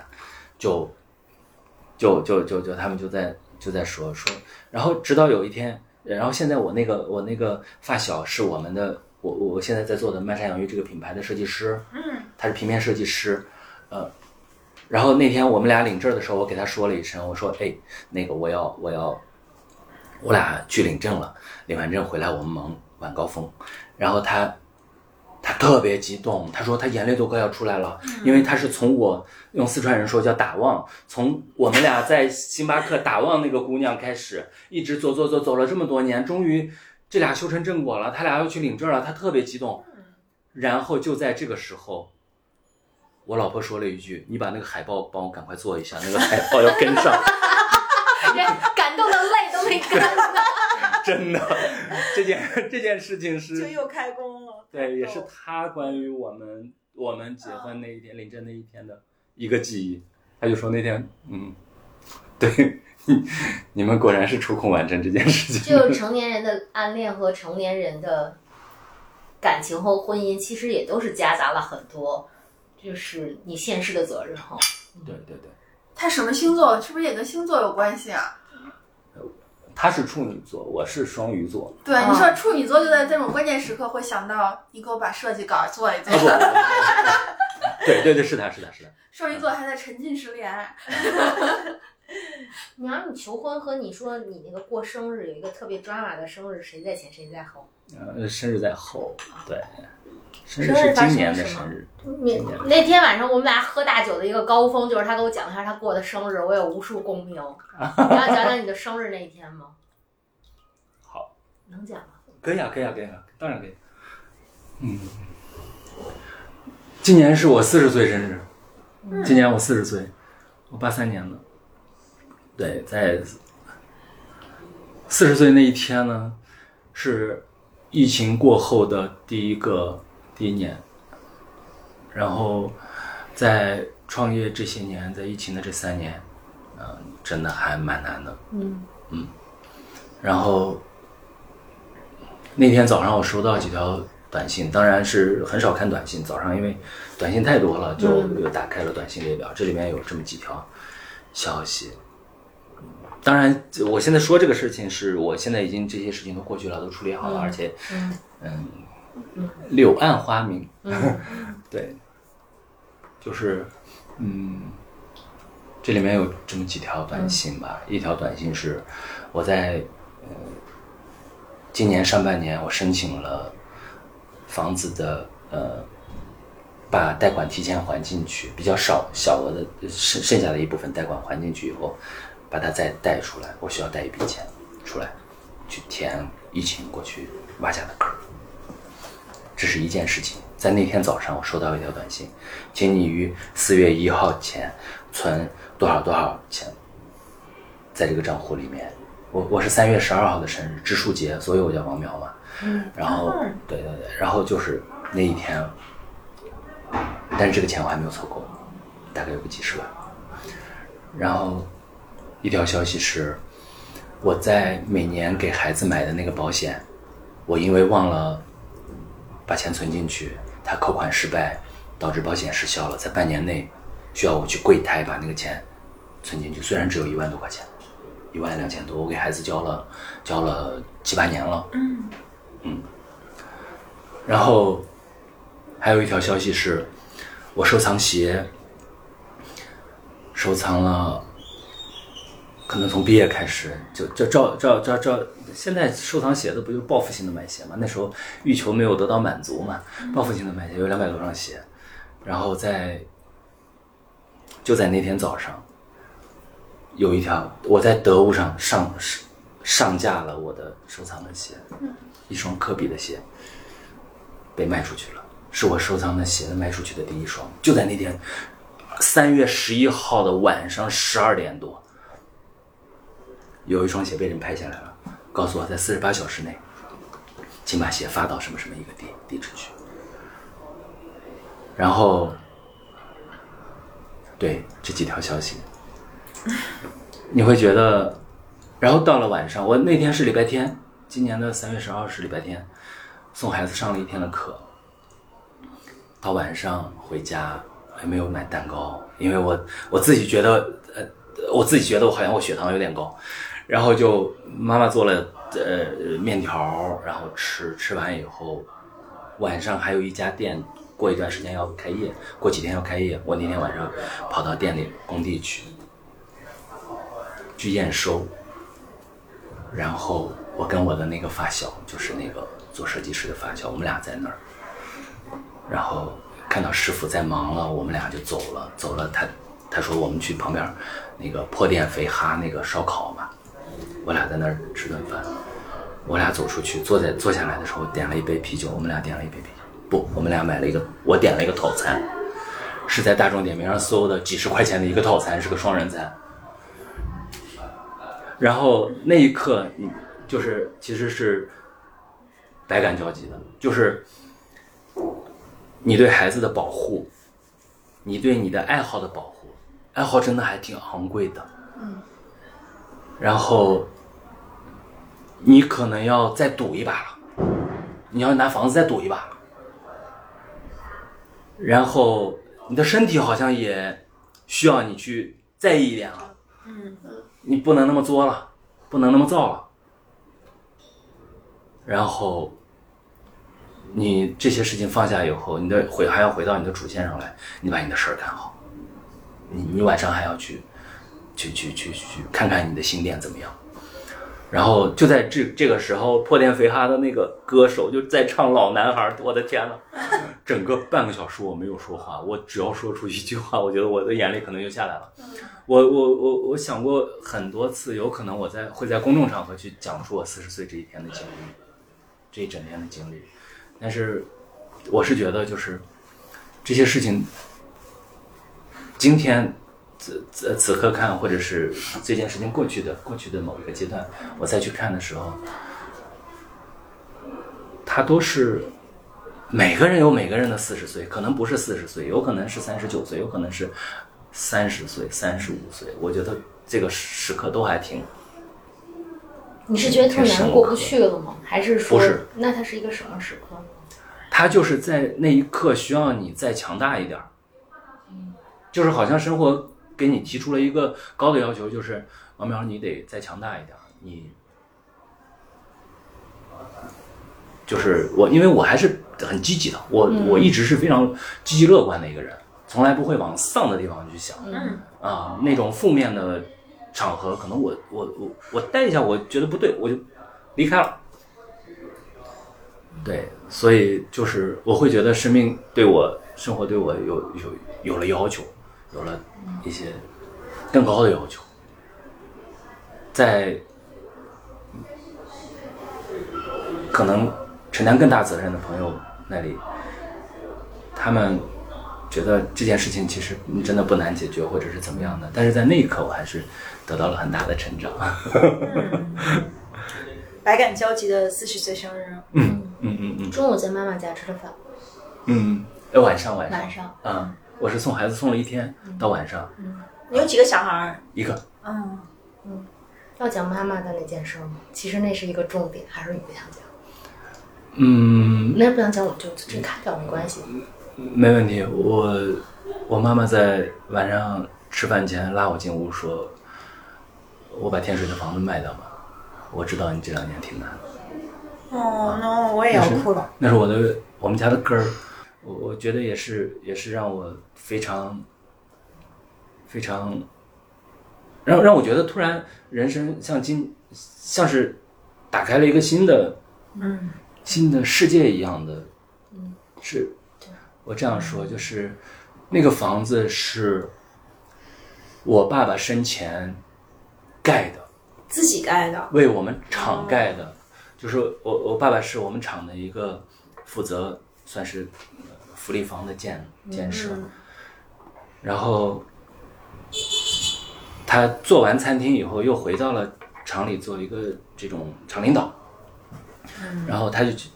就就就就就他们就在就在说说，然后直到有一天，然后现在我那个我那个发小是我们的我我我现在在做的漫山养鱼这个品牌的设计师，嗯，他是平面设计师，呃，然后那天我们俩领证的时候，我给他说了一声，我说，哎，那个我要我要，我俩去领证了，领完证回来我们忙晚高峰，然后他他特别激动，他说他眼泪都快要出来了，因为他是从我用四川人说叫打望，从我们俩在星巴克打望那个姑娘开始，一直走走走走了这么多年，终于这俩修成正果了，他俩要去领证了，他特别激动，然后就在这个时候。我老婆说了一句：“你把那个海报帮我赶快做一下，那个海报要跟上。人感动的泪都没干呢。”真的，这件这件事情就是又开工了。对，也是他关于我们我们结婚那一天、领证那一天的一个记忆。他就说那天，嗯，对，你们果然是抽空完成这件事情。就是成年人的暗恋和成年人的感情和婚姻，其实也都是夹杂了很多，就是你现实的责任哈。对对对，他什么星座？是不是也跟星座有关系啊？他是处女座，我是双鱼座。对，啊你说处女座就在这种关键时刻会想到你给我把设计稿做一做啊。对对对，是他是他是他。双鱼座还在沉浸式恋爱，你要你求婚和你说你那个过生日有一个特别 drama 的生日，谁在前谁在后？呃，生日在后，对，生日是今年的生日。你那天晚上我们俩喝大酒的一个高峰，就是他给我讲一下他过的生日，我有无数共鸣。你要讲讲你的生日那一天吗？好，能讲吗？可以啊，可以啊，可以啊，当然可以。嗯，今年是我四十岁生日，今年我四十岁，我八三年的。对，在四十岁那一天呢，是疫情过后的第一个第一年。然后在创业这些年，在疫情的这三年，嗯、真的还蛮难的。嗯然后那天早上我收到几条短信，当然是很少看短信，早上因为短信太多了，就又打开了短信列表，这里面有这么几条消息。当然，我现在说这个事情是我现在已经这些事情都过去了，都处理好了，而且嗯。嗯，柳暗花明，对，就是嗯，这里面有这么几条短信吧。一条短信是我在呃今年上半年我申请了房子的呃，把贷款提前还进去，比较少小额的剩剩下的一部分贷款还进去以后，把它再带出来，我需要带一笔钱出来，去填疫情过去挖下的坑。这是一件事情。在那天早上，我收到一条短信，请你于四月一号前存多少多少钱，在这个账户里面。我我是三月十二号的生日，植树节，所以我叫王苗嘛。嗯。然后，对对对，然后就是那一天，但是这个钱我还没有凑够，大概有个几十万。然后一条消息是，我在每年给孩子买的那个保险，我因为忘了把钱存进去，他扣款失败，导致保险失效了，在半年内需要我去柜台把那个钱存进去，虽然只有一万多块钱，一万两千多，我给孩子交了交了七八年了，嗯然后还有一条消息是，我收藏鞋，收藏了。可能从毕业开始，就就照照照照，现在收藏鞋的不就报复性的买鞋吗？那时候欲求没有得到满足嘛，报复性的买鞋有两百多双鞋，然后在就在那天早上，有一条我在得物上上上架了我的收藏的鞋，一双科比的鞋被卖出去了，是我收藏的鞋子卖出去的第一双，就在那天三月十一号的晚上十二点多。有一双鞋被人拍下来了，告诉我在四十八小时内，请把鞋发到什么什么一个地地址去。然后，对这几条消息，你会觉得，然后到了晚上，我那天是礼拜天，今年的三月十号是礼拜天，送孩子上了一天的课，到晚上回家还没有买蛋糕，因为我我自己觉得，呃，我自己觉得我好像我血糖有点高，然后就妈妈做了呃面条，然后吃，吃完以后，晚上还有一家店，过一段时间要开业，过几天要开业，我那天晚上跑到店里工地去，去验收，然后我跟我的那个发小，就是那个做设计师的发小，我们俩在那儿，然后看到师傅在忙了，我们俩就走了，走了他他说我们去旁边那个破店肥哈那个烧烤，我俩在那儿吃顿饭，我俩走出去，坐在坐下来的时候点了一杯啤酒，我们俩点了一杯啤酒，不，我们俩买了一个，我点了一个套餐，是在大众点评上搜的几十块钱的一个套餐，是个双人餐。然后那一刻，你就是其实是百感交集的，就是你对孩子的保护，你对你的爱好的保护，爱好真的还挺昂贵的。嗯。然后你可能要再赌一把了，你要拿房子再赌一把了。然后你的身体好像也需要你去在意一点了。嗯你不能那么作了，不能那么造了。然后，你这些事情放下以后，你的回还要回到你的主线上来，你把你的事儿干好。你你晚上还要去，去去去去看看你的新店怎么样。然后就在这这个时候，破天肥哈的那个歌手就在唱《老男孩》，我的天呐，整个半个小时我没有说话，我只要说出一句话，我觉得我的眼泪可能就下来了。我我我我想过很多次，有可能我在会在公众场合去讲述我四十岁这一天的经历，这一整天的经历，但是我是觉得就是这些事情，今天此此此刻看，或者是这件事情过去的过去的某一个阶段，我再去看的时候，它都是每个人有每个人的四十岁，可能不是四十岁，有可能是三十九岁，有可能是。三十岁、三十五岁，我觉得这个时刻都还挺。你是觉得特难过不去了吗？还是说，不是？那它是一个什么时刻？他就是在那一刻需要你再强大一点儿，就是好像生活给你提出了一个高的要求，就是王苗，你得再强大一点。你就是我，因为我还是很积极的，我我一直是非常积极乐观的一个人。从来不会往丧的地方去想，嗯啊，那种负面的场合，可能我我我我待一下，我觉得不对，我就离开了。对，所以就是我会觉得生命对我生活对我有有有了要求，有了一些更高的要求，在可能承担更大责任的朋友那里，他们。觉得这件事情其实真的不难解决，或者是怎么样的，但是在那一刻我还是得到了很大的成长。百感交集的四十岁生日，嗯嗯嗯嗯，中午在妈妈家吃的饭，嗯，哎晚上晚上。晚上，嗯，我是送孩子送了一天，到晚上你有几个小孩儿？一个，嗯，要讲妈妈的那件事吗？其实那是一个重点，还是你不想讲？嗯，那不想讲我们就直接开掉，没关系。没问题。我我妈妈在晚上吃饭前拉我进屋说：“我把天水的房子卖掉吧，我知道你这两年挺难。”哦，那我也要哭了。那是我的我们家的根儿，我我觉得也是也是让我非常非常让让我觉得突然人生像今像是打开了一个新的嗯新的世界一样的，嗯是，我这样说就是，那个房子是我爸爸生前盖的，自己盖的。为我们厂盖的，就是我我爸爸是我们厂的一个负责算是呃福利房的建建设，然后他做完餐厅以后又回到了厂里做一个这种厂领导，然后他就去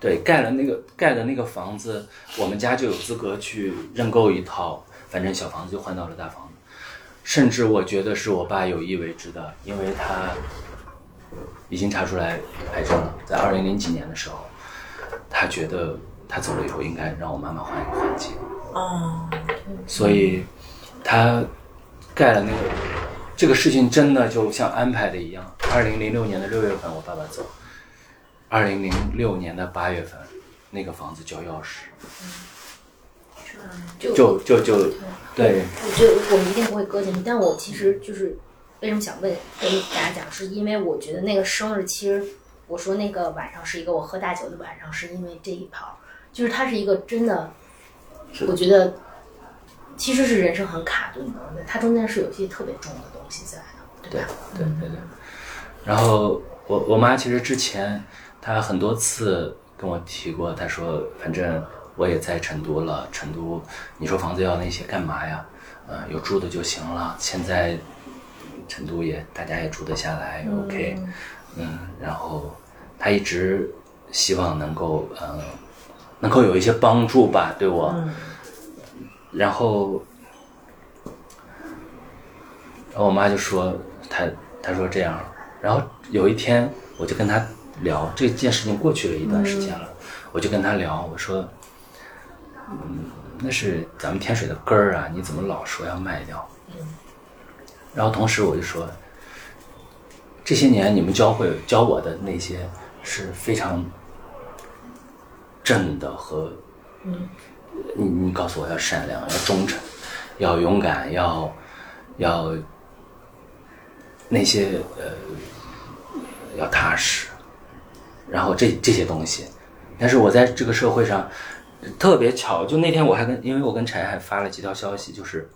对盖了那个盖的那个房子，我们家就有资格去认购一套，反正小房子就换到了大房子，甚至我觉得是我爸有意为之的，因为他已经查出来癌症了，在二零零几年的时候，他觉得他走了以后应该让我妈妈换一个环境。哦，所以他盖了那个，这个事情真的就像安排的一样。二零零六年的六月份，我爸爸走；二零零六年的八月份，那个房子交钥匙，就就就就对，我觉得我们一定不会搁进去，但我其实就是为什么想问跟大家讲，是因为我觉得那个生日，其实我说那个晚上是一个我喝大酒的晚上，是因为这一盘儿，就是它是一个真的，是我觉得其实是人生很卡顿的，它中间是有一些特别重的东西在的，对吧？对对对。然后我我妈其实之前她很多次跟我提过，她说反正我也在成都了，成都你说房子要那些干嘛呀？呃，有住的就行了。现在成都也大家也住得下来、o k 嗯，然后她一直希望能够呃能够有一些帮助吧，对我。然后然后我妈就说，她她说这样，然后有一天我就跟她聊这件事情过去了一段时间了，我就跟她聊，我说，嗯，那是咱们天水的根儿啊，你怎么老说要卖掉？然后同时我就说，这些年你们教会教我的那些是非常正的和，嗯你你告诉我要善良，要忠诚，要勇敢，要要那些呃要踏实，然后这这些东西，但是我在这个社会上特别巧，就那天我还跟，因为我跟柴还发了几条消息，就是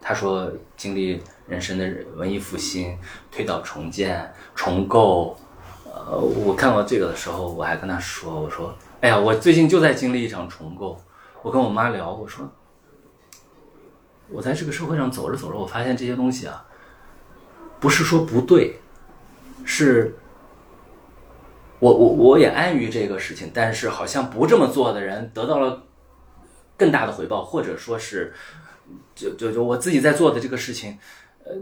他说经历人生的文艺复兴、推倒重建、重构，呃，我看到这个的时候，我还跟他说，我说，哎呀，我最近就在经历一场重构。我跟我妈聊，我说，我在这个社会上走着走着，我发现这些东西啊，不是说不对，是，我我我也安于这个事情，但是好像不这么做的人得到了更大的回报，或者说是，就就就我自己在做的这个事情，呃，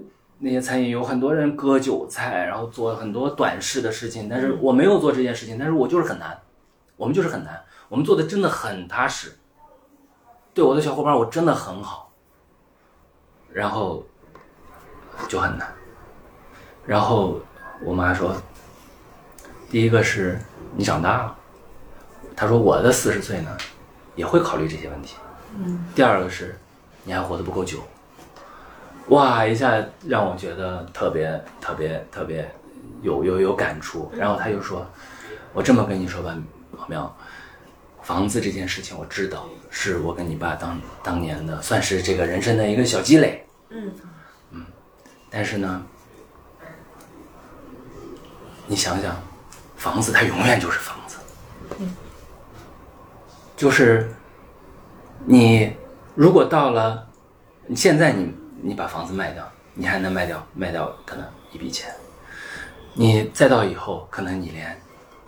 那些餐饮有很多人割韭菜，然后做很多短视的事情，但是我没有做这件事情，但是我就是很难，我们就是很难，我们做的真的很踏实。对我的小伙伴，我真的很好，然后就很难。然后我妈说，第一个是你长大了，她说我的四十岁呢，也会考虑这些问题。嗯。第二个是，你还活得不够久。哇，一下让我觉得特别特别特别有有有感触。然后她又说，我这么跟你说吧，老苗。房子这件事情我知道，是我跟你爸当当年的，算是这个人生的一个小积累。嗯嗯，但是呢，你想想，房子它永远就是房子。嗯，就是你如果到了，现在你你把房子卖掉，你还能卖掉卖掉可能一笔钱，你再到以后，可能你连。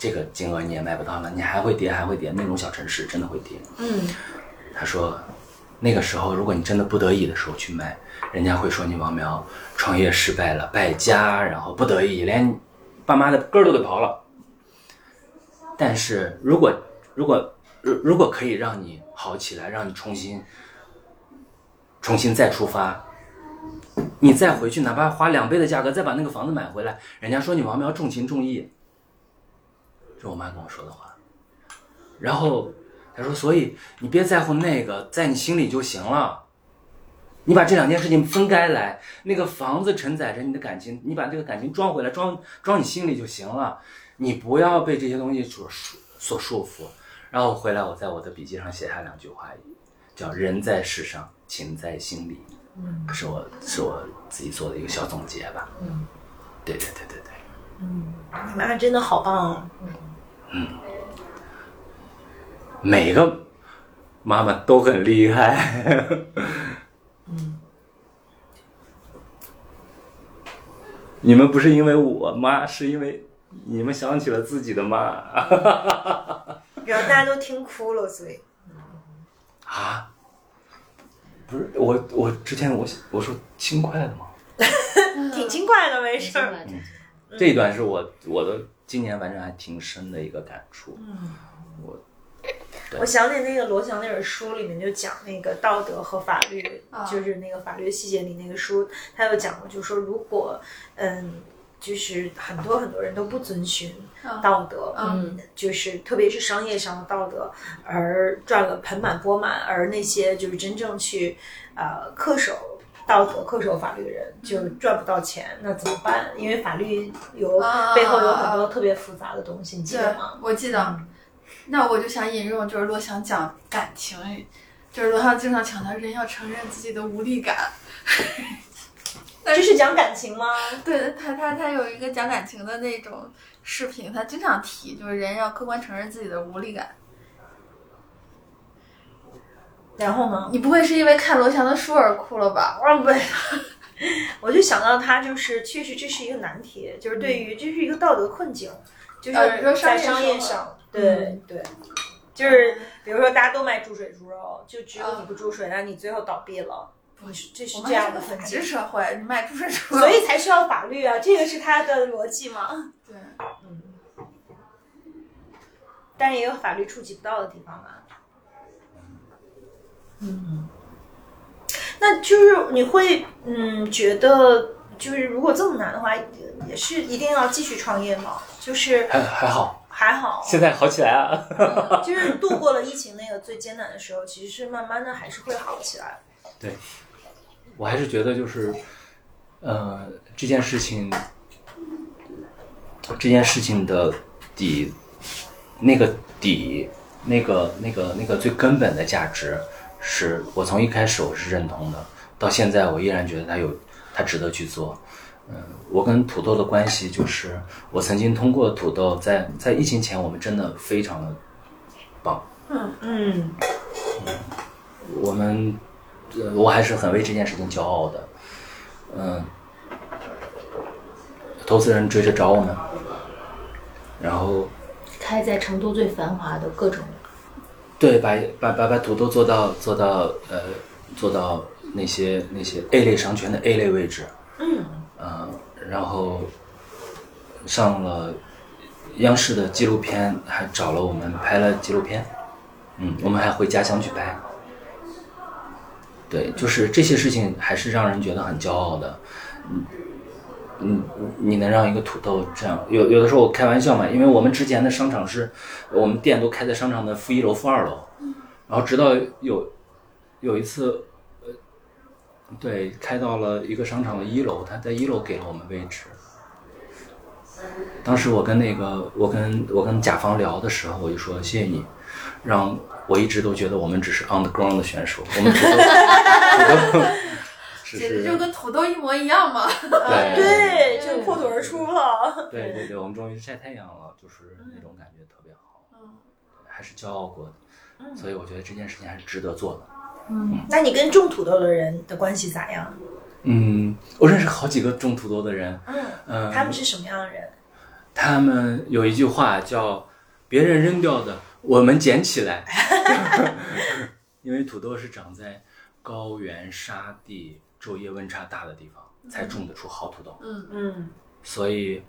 这个金额你也卖不到了，你还会跌，还会跌。那种小城市真的会跌。嗯，他说，那个时候如果你真的不得已的时候去卖，人家会说你王苗创业失败了，败家，然后不得已连爸妈的根儿都给刨了。但是如果如果如如果可以让你好起来，让你重新重新再出发，你再回去，哪怕花两倍的价格再把那个房子买回来，人家说你王苗重情重义。是我妈跟我说的话，然后她说：“所以你别在乎那个，在你心里就行了。你把这两件事情分开来，那个房子承载着你的感情，你把这个感情装回来，装装你心里就行了。你不要被这些东西所束所束缚。”然后回来，我在我的笔记上写下两句话，叫“人在世上，情在心里”。嗯，是我是我自己做的一个小总结吧。嗯，对对对对对。嗯，你妈真的好棒啊。嗯，每个妈妈都很厉害。嗯，你们不是因为我妈，是因为你们想起了自己的妈 然后大家都听哭了，所以啊。不是我，我之前我我说轻快的吗？挺轻快的，没事儿。嗯这一段是我我的今年反正还挺深的一个感触。嗯。我我想起那个罗翔那本书里面就讲那个道德和法律，啊。就是那个法律细节里那个书，他有讲过，就是说如果嗯，就是很多很多人都不遵循道德，嗯。就是特别是商业上的道德，而赚了盆满钵满，而那些就是真正去呃恪守道德、恪守法律的人就赚不到钱，那怎么办？因为法律有啊背后有很多特别复杂的东西，你记得吗？，我记得。那我就想引用，就是罗翔讲感情，就是罗翔经常强调人要承认自己的无力感。这是讲感情吗？对他，他他有一个讲感情的那种视频，他经常提，就是人要客观承认自己的无力感。然后呢？你不会是因为看罗翔的书而哭了吧？我不，我就想到他就是确实这是一个难题，就是对于这是一个道德困境，就是呃说商业在商业上上，对对，就是比如说大家都卖注水猪肉，就只有你不注水，那你最后倒闭了，不是这是这样的困境还是个法治，社会，你卖注水猪肉，所以才需要法律啊，这个是他的逻辑吗。对，嗯。但是也有法律触及不到的地方嘛。嗯，那就是你会嗯觉得，就是如果这么难的话，也也是一定要继续创业吗？就是还还好，还好，现在好起来啊。就是度过了疫情那个最艰难的时候，其实是慢慢的还是会好起来。对，我还是觉得就是，呃，这件事情，这件事情的底，那个底，那个那个那个最根本的价值，是我从一开始我是认同的，到现在我依然觉得它有，它值得去做。嗯，我跟土豆的关系就是，我曾经通过土豆在在疫情前，我们真的非常的棒。嗯嗯我们，呃，我还是很为这件事情骄傲的。嗯，投资人追着找我们，然后开在成都最繁华的各种对把把把把土豆做到做到呃做到那些那些 A 类商圈的 A 类位置，嗯呃，然后上了央视的纪录片，还找了我们拍了纪录片，嗯，我们还回家乡去拍。对，就是这些事情还是让人觉得很骄傲的。嗯，嗯，你能让一个土豆这样，有有的时候我开玩笑嘛，因为我们之前的商场是，我们店都开在商场的负一楼、负二楼，然后直到有有一次，呃，对，开到了一个商场的一楼，他在一楼给了我们位置。当时我跟那个我跟我跟甲方聊的时候，我就说谢谢你，让我一直都觉得我们只是 on the ground 的选手，我们土豆土豆只简直就跟土豆一模一样嘛。对对，就破土而出了。对对对，我们终于晒太阳了，就是那种感觉特别好，嗯还是骄傲过的，所以我觉得这件事情还是值得做的。嗯那你跟种土豆的人的关系咋样？嗯，我认识好几个种土豆的人，嗯，嗯，他们是什么样的人？他们有一句话叫“别人扔掉的，我们捡起来 ”，因为土豆是长在高原、沙地、昼夜温差大的地方才种得出好土豆，嗯。嗯。所以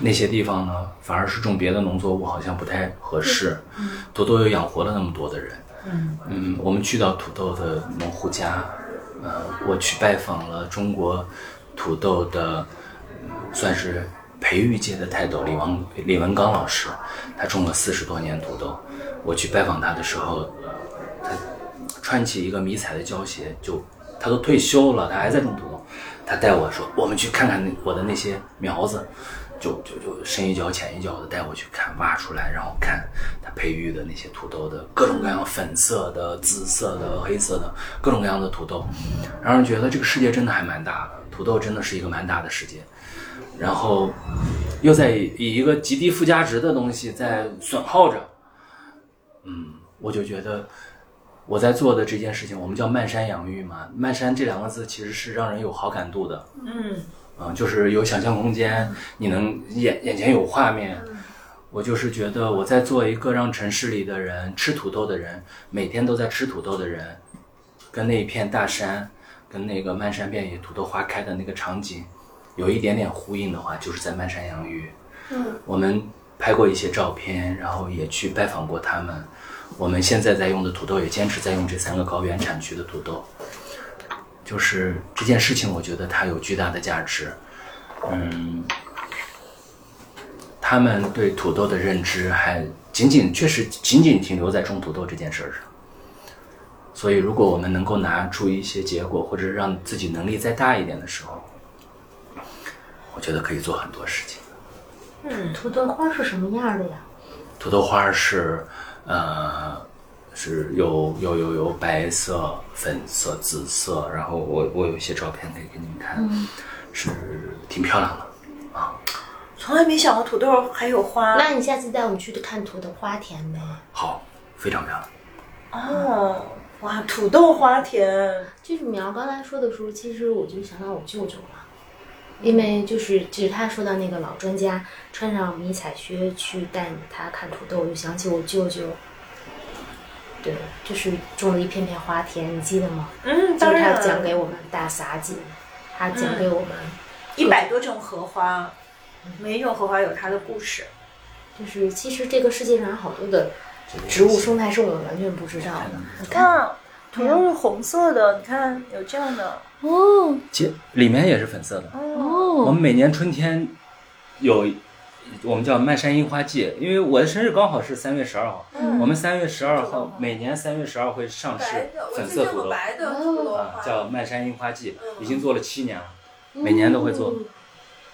那些地方呢，反而是种别的农作物好像不太合适。嗯。土豆又养活了那么多的人，嗯。嗯，我们去到土豆的农户家，呃，我去拜访了中国土豆的，嗯算是培育界的泰斗李王李文刚老师，他种了四十多年土豆。我去拜访他的时候，他穿起一个迷彩的胶鞋，就他都退休了，他还在种土豆。他带我说，我们去看看我的那些苗子，就就就深一脚浅一脚的带我去看，挖出来，然后看他培育的那些土豆的各种各样粉色的、紫色的、黑色的各种各样的土豆，让人觉得这个世界真的还蛮大的，土豆真的是一个蛮大的世界。然后又在以以一个极低附加值的东西在损耗着，嗯，我就觉得我在做的这件事情，我们叫漫山养育嘛，漫山这两个字其实是让人有好感度的，嗯嗯，就是有想象空间，你能眼眼前有画面。我就是觉得我在做一个让城市里的人吃土豆的人，每天都在吃土豆的人，跟那一片大山，跟那个漫山遍野土豆花开的那个场景，有一点点呼应的话，就是在漫山养育。嗯，我们拍过一些照片，然后也去拜访过他们。我们现在在用的土豆也坚持在用这三个高原产区的土豆。就是这件事情，我觉得它有巨大的价值。嗯，他们对土豆的认知还仅仅确实仅仅停留在种土豆这件事儿上。所以，如果我们能够拿出一些结果，或者让自己能力再大一点的时候，我觉得可以做很多事情。嗯土豆花是什么样的呀？土豆花是，呃，是有有有有白色、粉色、紫色，然后我我有一些照片可以给你们看，是挺漂亮的啊。从来没想过土豆还有花。那你下次带我们去看土豆花田呗？好，非常漂亮。哦，哇，土豆花田，就是苗刚才说的时候，其实我就想到我舅舅了，因为就是就是他说到那个老专家穿上迷彩靴去带他看土豆，我就想起我舅舅。对，就是种了一片片花田，你记得吗？嗯，就是他当然了，讲给我们大撒姐，他讲给我们，一百多种荷花，每一种荷花有它的故事。就是其实这个世界上有好多的植物生态是我们完全不知道的。你看，看，土豆是红色的，你看有这样的。哦其里面也是粉色的。我哦们每年春天有我们叫漫山樱花季，因为我的生日刚好是三月十二号，我们三月十二号每年三月十二会上市白的，我粉色土豆见见过。白的土豆啊，花，叫漫山樱花季，已经做了七年了，每年都会做。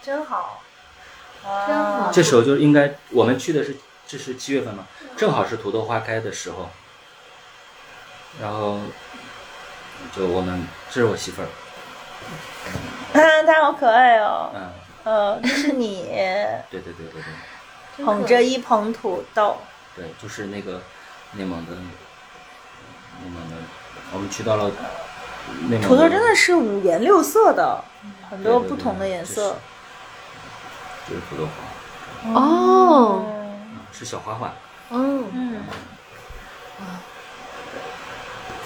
真好，真好这时候就应该，我们去的是这是七月份嘛，正好是土豆花开的时候。然后就我们，这是我媳妇儿，啊，它好可爱哦。嗯，呃，这是你。对对对对对。捧着一捧土豆，对，就是那个内蒙的内蒙的，我们去到了内蒙。土豆真的是五颜六色的，很多不同的对颜色。这是土豆花，哦。是小花花。嗯，嗯，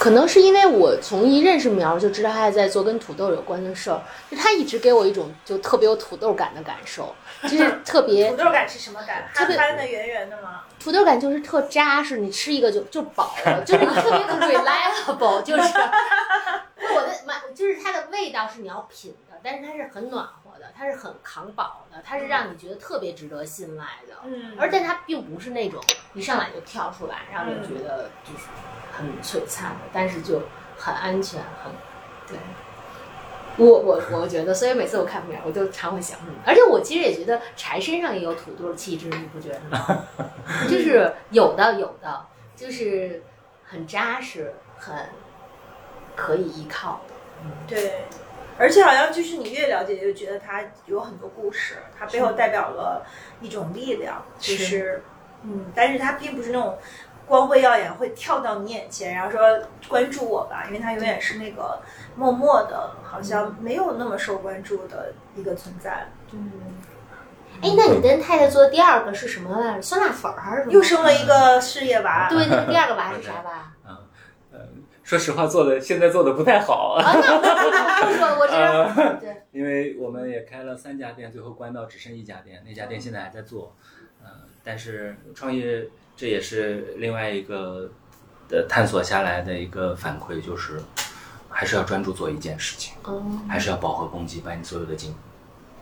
可能是因为我从一认识苗儿就知道他在做跟土豆有关的事儿，就他一直给我一种就特别有土豆感的感受，就是 特别土豆感是什么感？特别憨憨的、圆圆的吗？土豆感就是特扎实，你吃一个就就饱了，就是你特别 的 reliable，就是 我的妈，就是它的味道是你要品的，但是它是很暖和的，它是很扛饱的，它是让你觉得特别值得信赖的，嗯而但它并不是那种一上来就跳出来让你觉得就是很璀璨的，但是就很安全，很对。我我我觉得，所以每次我看苗，我就常会想你。而且我其实也觉得柴身上也有土豆气质，你不觉得吗？就是有的有的，就是很扎实，很可以依靠的。对，而且好像就是你越了解，就觉得它有很多故事，它背后代表了一种力量，就是是嗯，但是它并不是那种光辉耀眼会跳到你眼前，然后说关注我吧，因为它永远是那个默默的，好像没有那么受关注的一个存在。嗯哎，那你跟太太做的第二个是什么来着？酸辣粉儿还是什么？又生了一个事业娃，对，那个第二个娃是 啥娃？说实话，做的现在做的不太好，啊，那我不说，我知道。呃对，因为我们也开了三家店，最后关到只剩一家店，那家店现在还在做，嗯、但是创业这也是另外一个的探索下来的一个反馈，就是还是要专注做一件事情，嗯，还是要饱和攻击，把你所有的精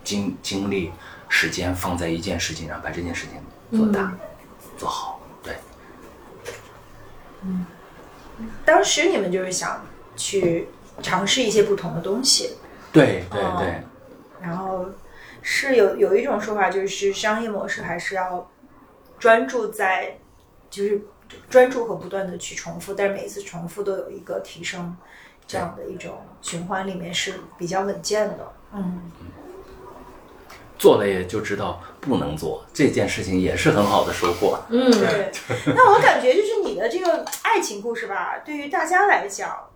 精精力、时间放在一件事情上，把这件事情做大、做好。对，当时你们就是想去尝试一些不同的东西，对对哦。对，然后是有有一种说法，就是商业模式还是要专注在，就是专注和不断的去重复，但是每一次重复都有一个提升，这样的一种循环里面是比较稳健的。嗯，做了也就知道不能做这件事情，也是很好的收获。嗯，对。那我感觉就是你的这个爱情故事吧，对于大家来讲，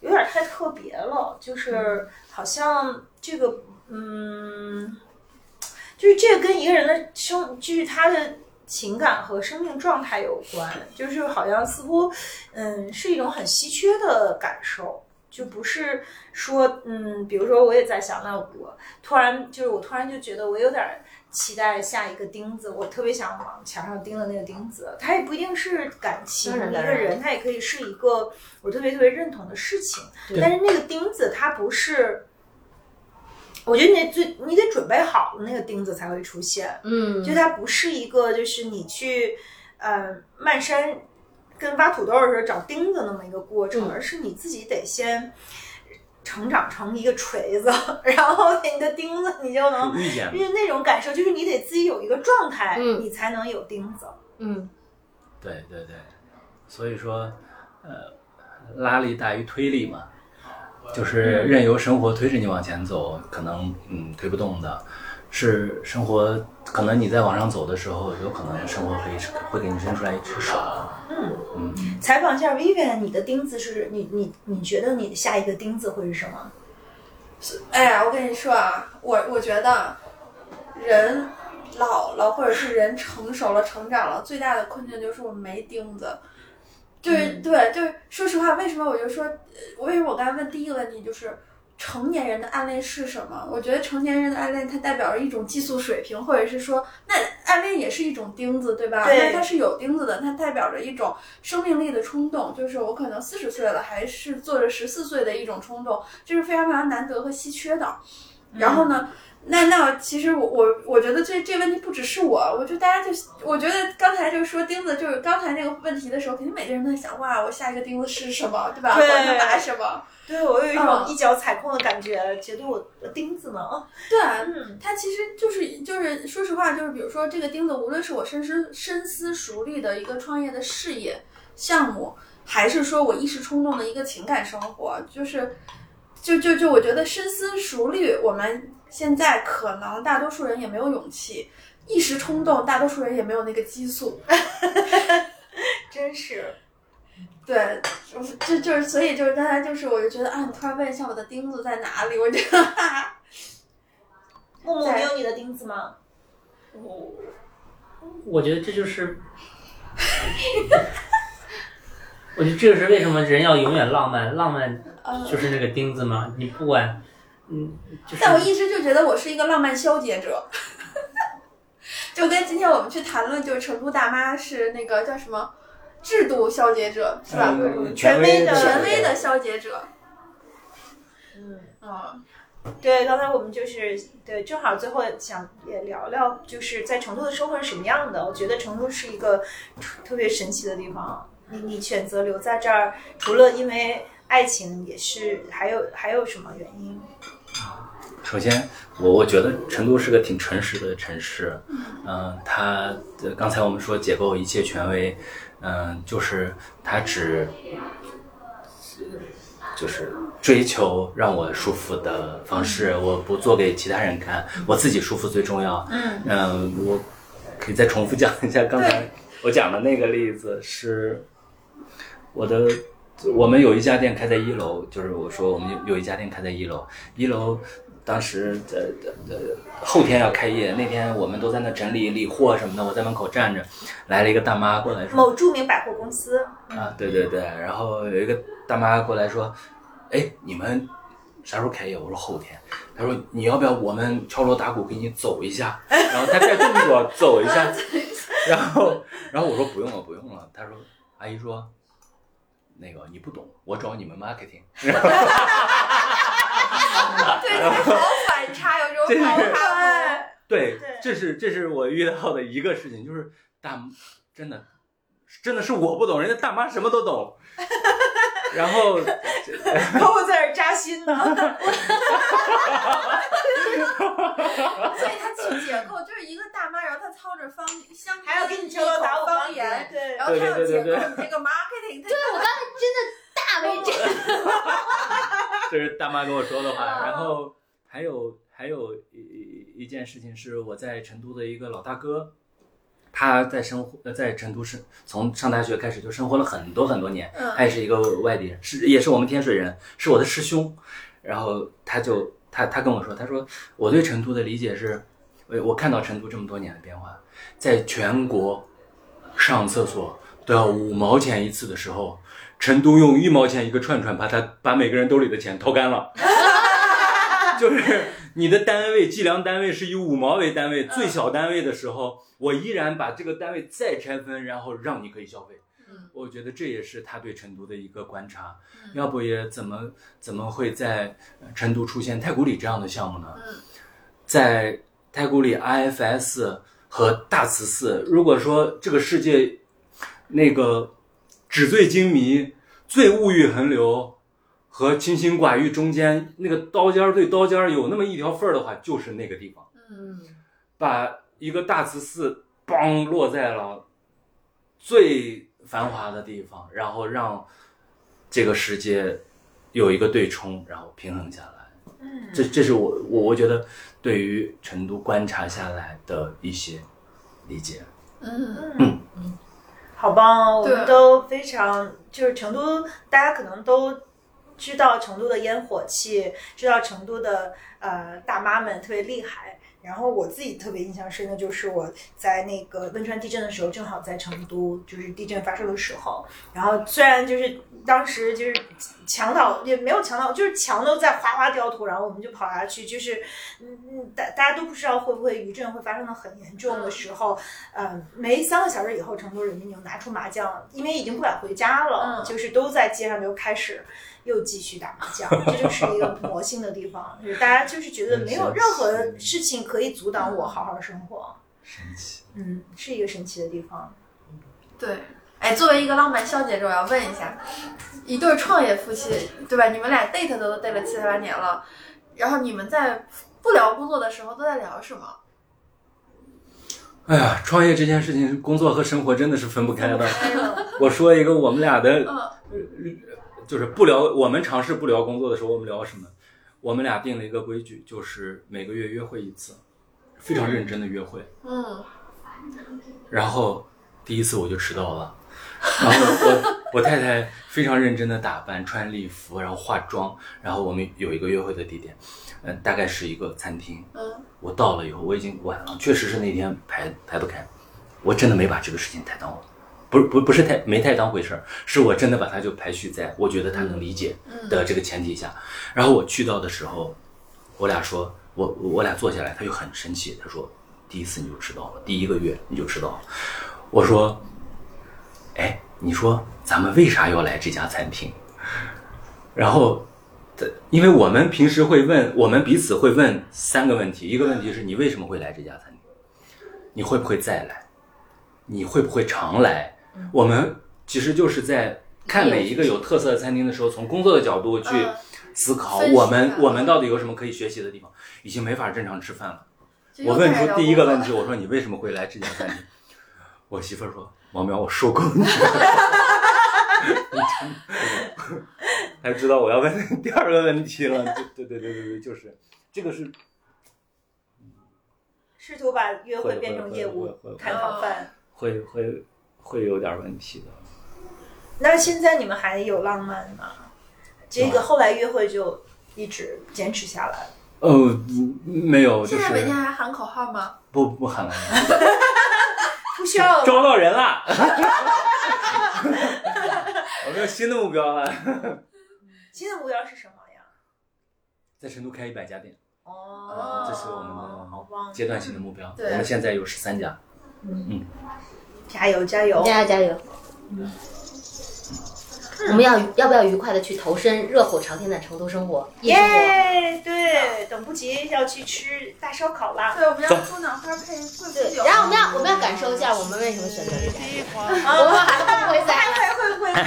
有点太特别了，就是好像这个嗯，就是这个跟一个人的生，就是他的情感和生命状态有关，就是好像似乎，嗯，是一种很稀缺的感受，就不是说，嗯，比如说我也在想，那我突然就是我突然就觉得我有点儿期待下一个钉子，我特别想往墙上钉的那个钉子，它也不一定是感情一个人，它也可以是一个我特别特别认同的事情，但是那个钉子它不是。我觉得你最你得准备好了，那个钉子才会出现。嗯，就它不是一个，就是你去呃漫山跟挖土豆的时候找钉子那么一个过程，嗯。而是你自己得先成长成一个锤子，然后你的钉子你就能，遇见就是那种感受，就是你得自己有一个状态，嗯。你才能有钉子。嗯。对对对，所以说，呃，拉力大于推力嘛，就是任由生活推着你往前走，可能嗯推不动的，是生活可能你在往上走的时候，有可能生活可以会给你伸出来一只手，嗯嗯，采访一下 Vivian，你的钉子是你你你觉得你的下一个钉子会是什么？哎呀，我跟你说啊，我我觉得人老了，或者是人成熟了、成长了，最大的困境就是我没钉子。就是、对，就是说实话，为什么我就说，呃为什么我刚才问第一个问题就是成年人的暗恋是什么？我觉得成年人的暗恋，它代表着一种激素水平，或者是说，那暗恋也是一种钉子，对吧？对那它是有钉子的，它代表着一种生命力的冲动，就是我可能四十岁了，还是做着十四岁的一种冲动，这是非常非常难得和稀缺的。然后呢，那那其实我我我觉得这这问题不只是我，我觉得大家就我觉得刚才就是说钉子，就是刚才那个问题的时候，肯定每个人都在想，哇，我下一个钉子是什么，对吧？我对要拿什么？对我有一种嗯一脚踩空的感觉，觉得我我钉子呢。啊对，嗯它其实就是就是说实话，就是比如说这个钉子，无论是我深思深思熟虑的一个创业的事业项目，还是说我一时冲动的一个情感生活，就是就就就我觉得深思熟虑，我们现在可能大多数人也没有勇气。一时冲动，大多数人也没有那个激素。真是。对，就就是所以就是大家就是我就觉得啊，你突然问一下我的钉子在哪里，我觉得哈哈木木，在你有你的钉子吗？我我觉得这就是，我觉得这就是为什么人要永远浪漫，浪漫呃就是那个钉子嘛，你不管，嗯，就是但我一直就觉得我是一个浪漫消解者，就跟今天我们去谈论，就是成都大妈是那个叫什么制度消解者，是吧？嗯权威的权威的消解者，嗯。啊，对，刚才我们就是对，正好最后想也聊聊，就是在成都的生活是什么样的。我觉得成都是一个特别神奇的地方。你你选择留在这儿，除了因为爱情，也是还有还有什么原因？首先，我我觉得成都是个挺诚实的城市，嗯、它呃刚才我们说解构一切权威，嗯、就是他只就是追求让我舒服的方式，我不做给其他人看，我自己舒服最重要。嗯嗯，我可以再重复讲一下刚才我讲的那个例子，是我的，我们有一家店开在一楼，就是我说我们有有一家店开在一楼，一楼当时呃呃呃后天要开业，那天我们都在那整理理货什么的，我在门口站着，来了一个大妈过来说，某著名百货公司，啊，对对对，然后有一个大妈过来说，哎，你们啥时候开业？我说后天。她说你要不要我们敲锣打鼓给你走一下？然后她带动作走一下，然后然后我说不用了不用了。她说阿姨说，那个你不懂，我找你们 marketing。对，这好反差，有这种反差对对，这是这是我遇到的一个事情，就是大真的真的是我不懂，人家大妈什么都懂。然后包括在这儿扎心呢。所以他去解构就是一个大妈，然后她操着方香，还要给你敲锣打鼓方言，对然后他要解构对对对对你这个 marketing，她我刚才真的大为震 这是大妈跟我说的话。然后还有还有一一件事情是我在成都的一个老大哥，他在生活呃在成都生从上大学开始就生活了很多很多年，嗯他也是一个外地人，是也是我们天水人，是我的师兄。然后他就他他跟我说，他说我对成都的理解是，我我看到成都这么多年的变化，在全国上厕所都要五毛钱一次的时候，成都用一毛钱一个串串把他把每个人兜里的钱掏干了。就是你的单位计量单位是以五毛为单位，最小单位的时候，我依然把这个单位再拆分，然后让你可以消费。嗯我觉得这也是他对成都的一个观察，要不也怎么怎么会在呃成都出现太古里这样的项目呢？嗯在太古里 IFS 和大慈寺，如果说这个世界那个纸醉金迷、最物欲横流和清心寡欲中间那个刀尖儿对刀尖儿有那么一条缝儿的话，就是那个地方。嗯把一个大慈寺邦落在了最繁华的地方，然后让这个世界有一个对冲，然后平衡下来。嗯这这是我我我觉得对于成都观察下来的一些理解。嗯嗯嗯好棒哦！我们都非常就是成都，大家可能都知道成都的烟火气，知道成都的呃大妈们特别厉害。然后我自己特别印象深的就是我在那个汶川地震的时候，正好在成都，就是地震发生的时候。然后虽然就是当时就是墙倒也没有墙倒，就是墙都在哗哗掉土，然后我们就跑下去，就是嗯嗯，大大家都不知道会不会余震会发生的很严重的时候，嗯，没三个小时以后，成都人民就拿出麻将，因为已经不敢回家了，嗯。就是都在街上就开始又继续打麻将，这就是一个魔性的地方，就是大家就是觉得没有任何事情可以阻挡我好好生活，神奇。嗯，是一个神奇的地方。对。哎，作为一个浪漫小姐姐，我要问一下，一对创业夫妻，对吧？你们俩 date 都 date 了七八年了，然后你们在不聊工作的时候都在聊什么？哎呀，创业这件事情，工作和生活真的是分不开的。我说一个我们俩的嗯就是不聊，我们尝试不聊工作的时候，我们聊什么？我们俩定了一个规矩，就是每个月约会一次，非常认真的约会。嗯 然后第一次我就迟到了，然后我我太太非常认真的打扮，穿礼服，然后化妆，然后我们有一个约会的地点，嗯、大概是一个餐厅。嗯我到了以后，我已经晚了，确实是那天排排不开，我真的没把这个事情太当，不是不不是太没太当回事儿，是我真的把它就排序在我觉得他能理解的这个前提下。然后我去到的时候，我俩说，我我俩坐下来，他就很生气，他说第一次你就迟到了，第一个月你就迟到了。我说，哎，你说咱们为啥要来这家餐厅？然后因为我们平时会问，我们彼此会问三个问题。一个问题是你为什么会来这家餐厅？你会不会再来？你会不会常来？我们其实就是在看每一个有特色的餐厅的时候，从工作的角度去嗯思考我们我们到底有什么可以学习的地方，已经没法正常吃饭了。我问出第一个问题，我说你为什么会来这家餐厅？我媳妇儿说：“王淼，我受够你了。”才知道我要问第二个问题了。对对对对对，就是这个是试图把约会会变成业务会会会谈讨饭。会会会有点问题的。那现在你们还有浪漫吗？这个后来约会就一直坚持下来了。呃，没有，就现在每天还喊口号吗？不不喊了，不需要了招到人了。我们有新的目标了，新的目标是什么呀？在成都开一百家店，哦，这是我们的！阶段性的目标。对我们现在有十三家。加油加油！加油加油！我们要要不要愉快的去投身热火朝天的成都生活？夜生活。耶！对，等不及要去吃大烧烤啦！对，我们要猪脑花配桂对皮，酒。然后我们要我们要感受一下我们为什么选择这家店，我们啊，还会不会再来？会会会再来！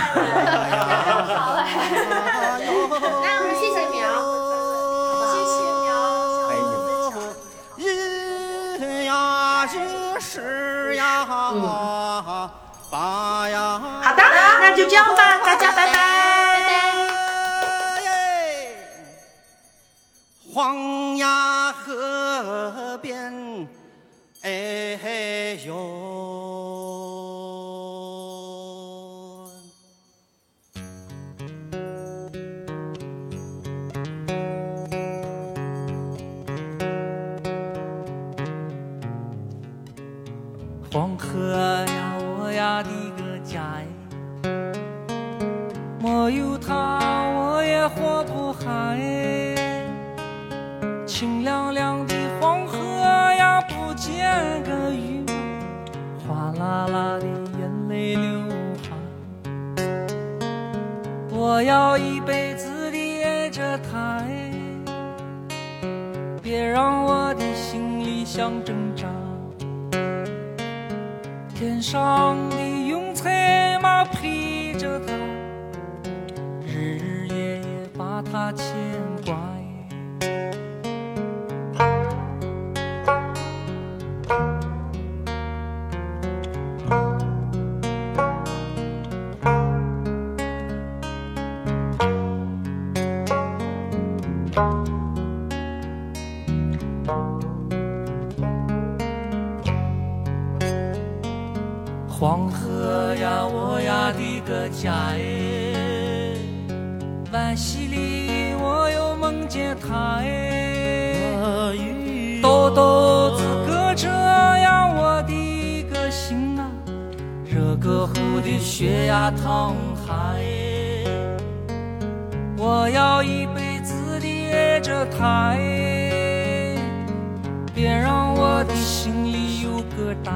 好嘞，那我们谢谢苗，谢谢苗，欢迎你们分享。人呀，就是呀，把呀，好的，那就这样吧，大家拜拜。黄崖河边，哎呦。活不下哎。清凉凉的黄河呀，不见个鱼，哗啦啦的眼泪流下。我要一辈子的爱着她哎，别让我的心里想挣扎。天上的云彩嘛陪着她，他牵挂。着他哎，别让我的心里有疙瘩。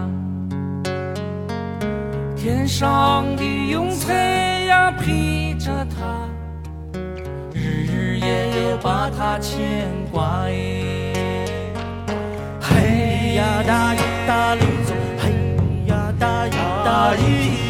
天上的云彩呀陪着它，日日夜夜把它牵挂哎。嘿呀哒呀哒哩走，嘿呀哒一哒哩，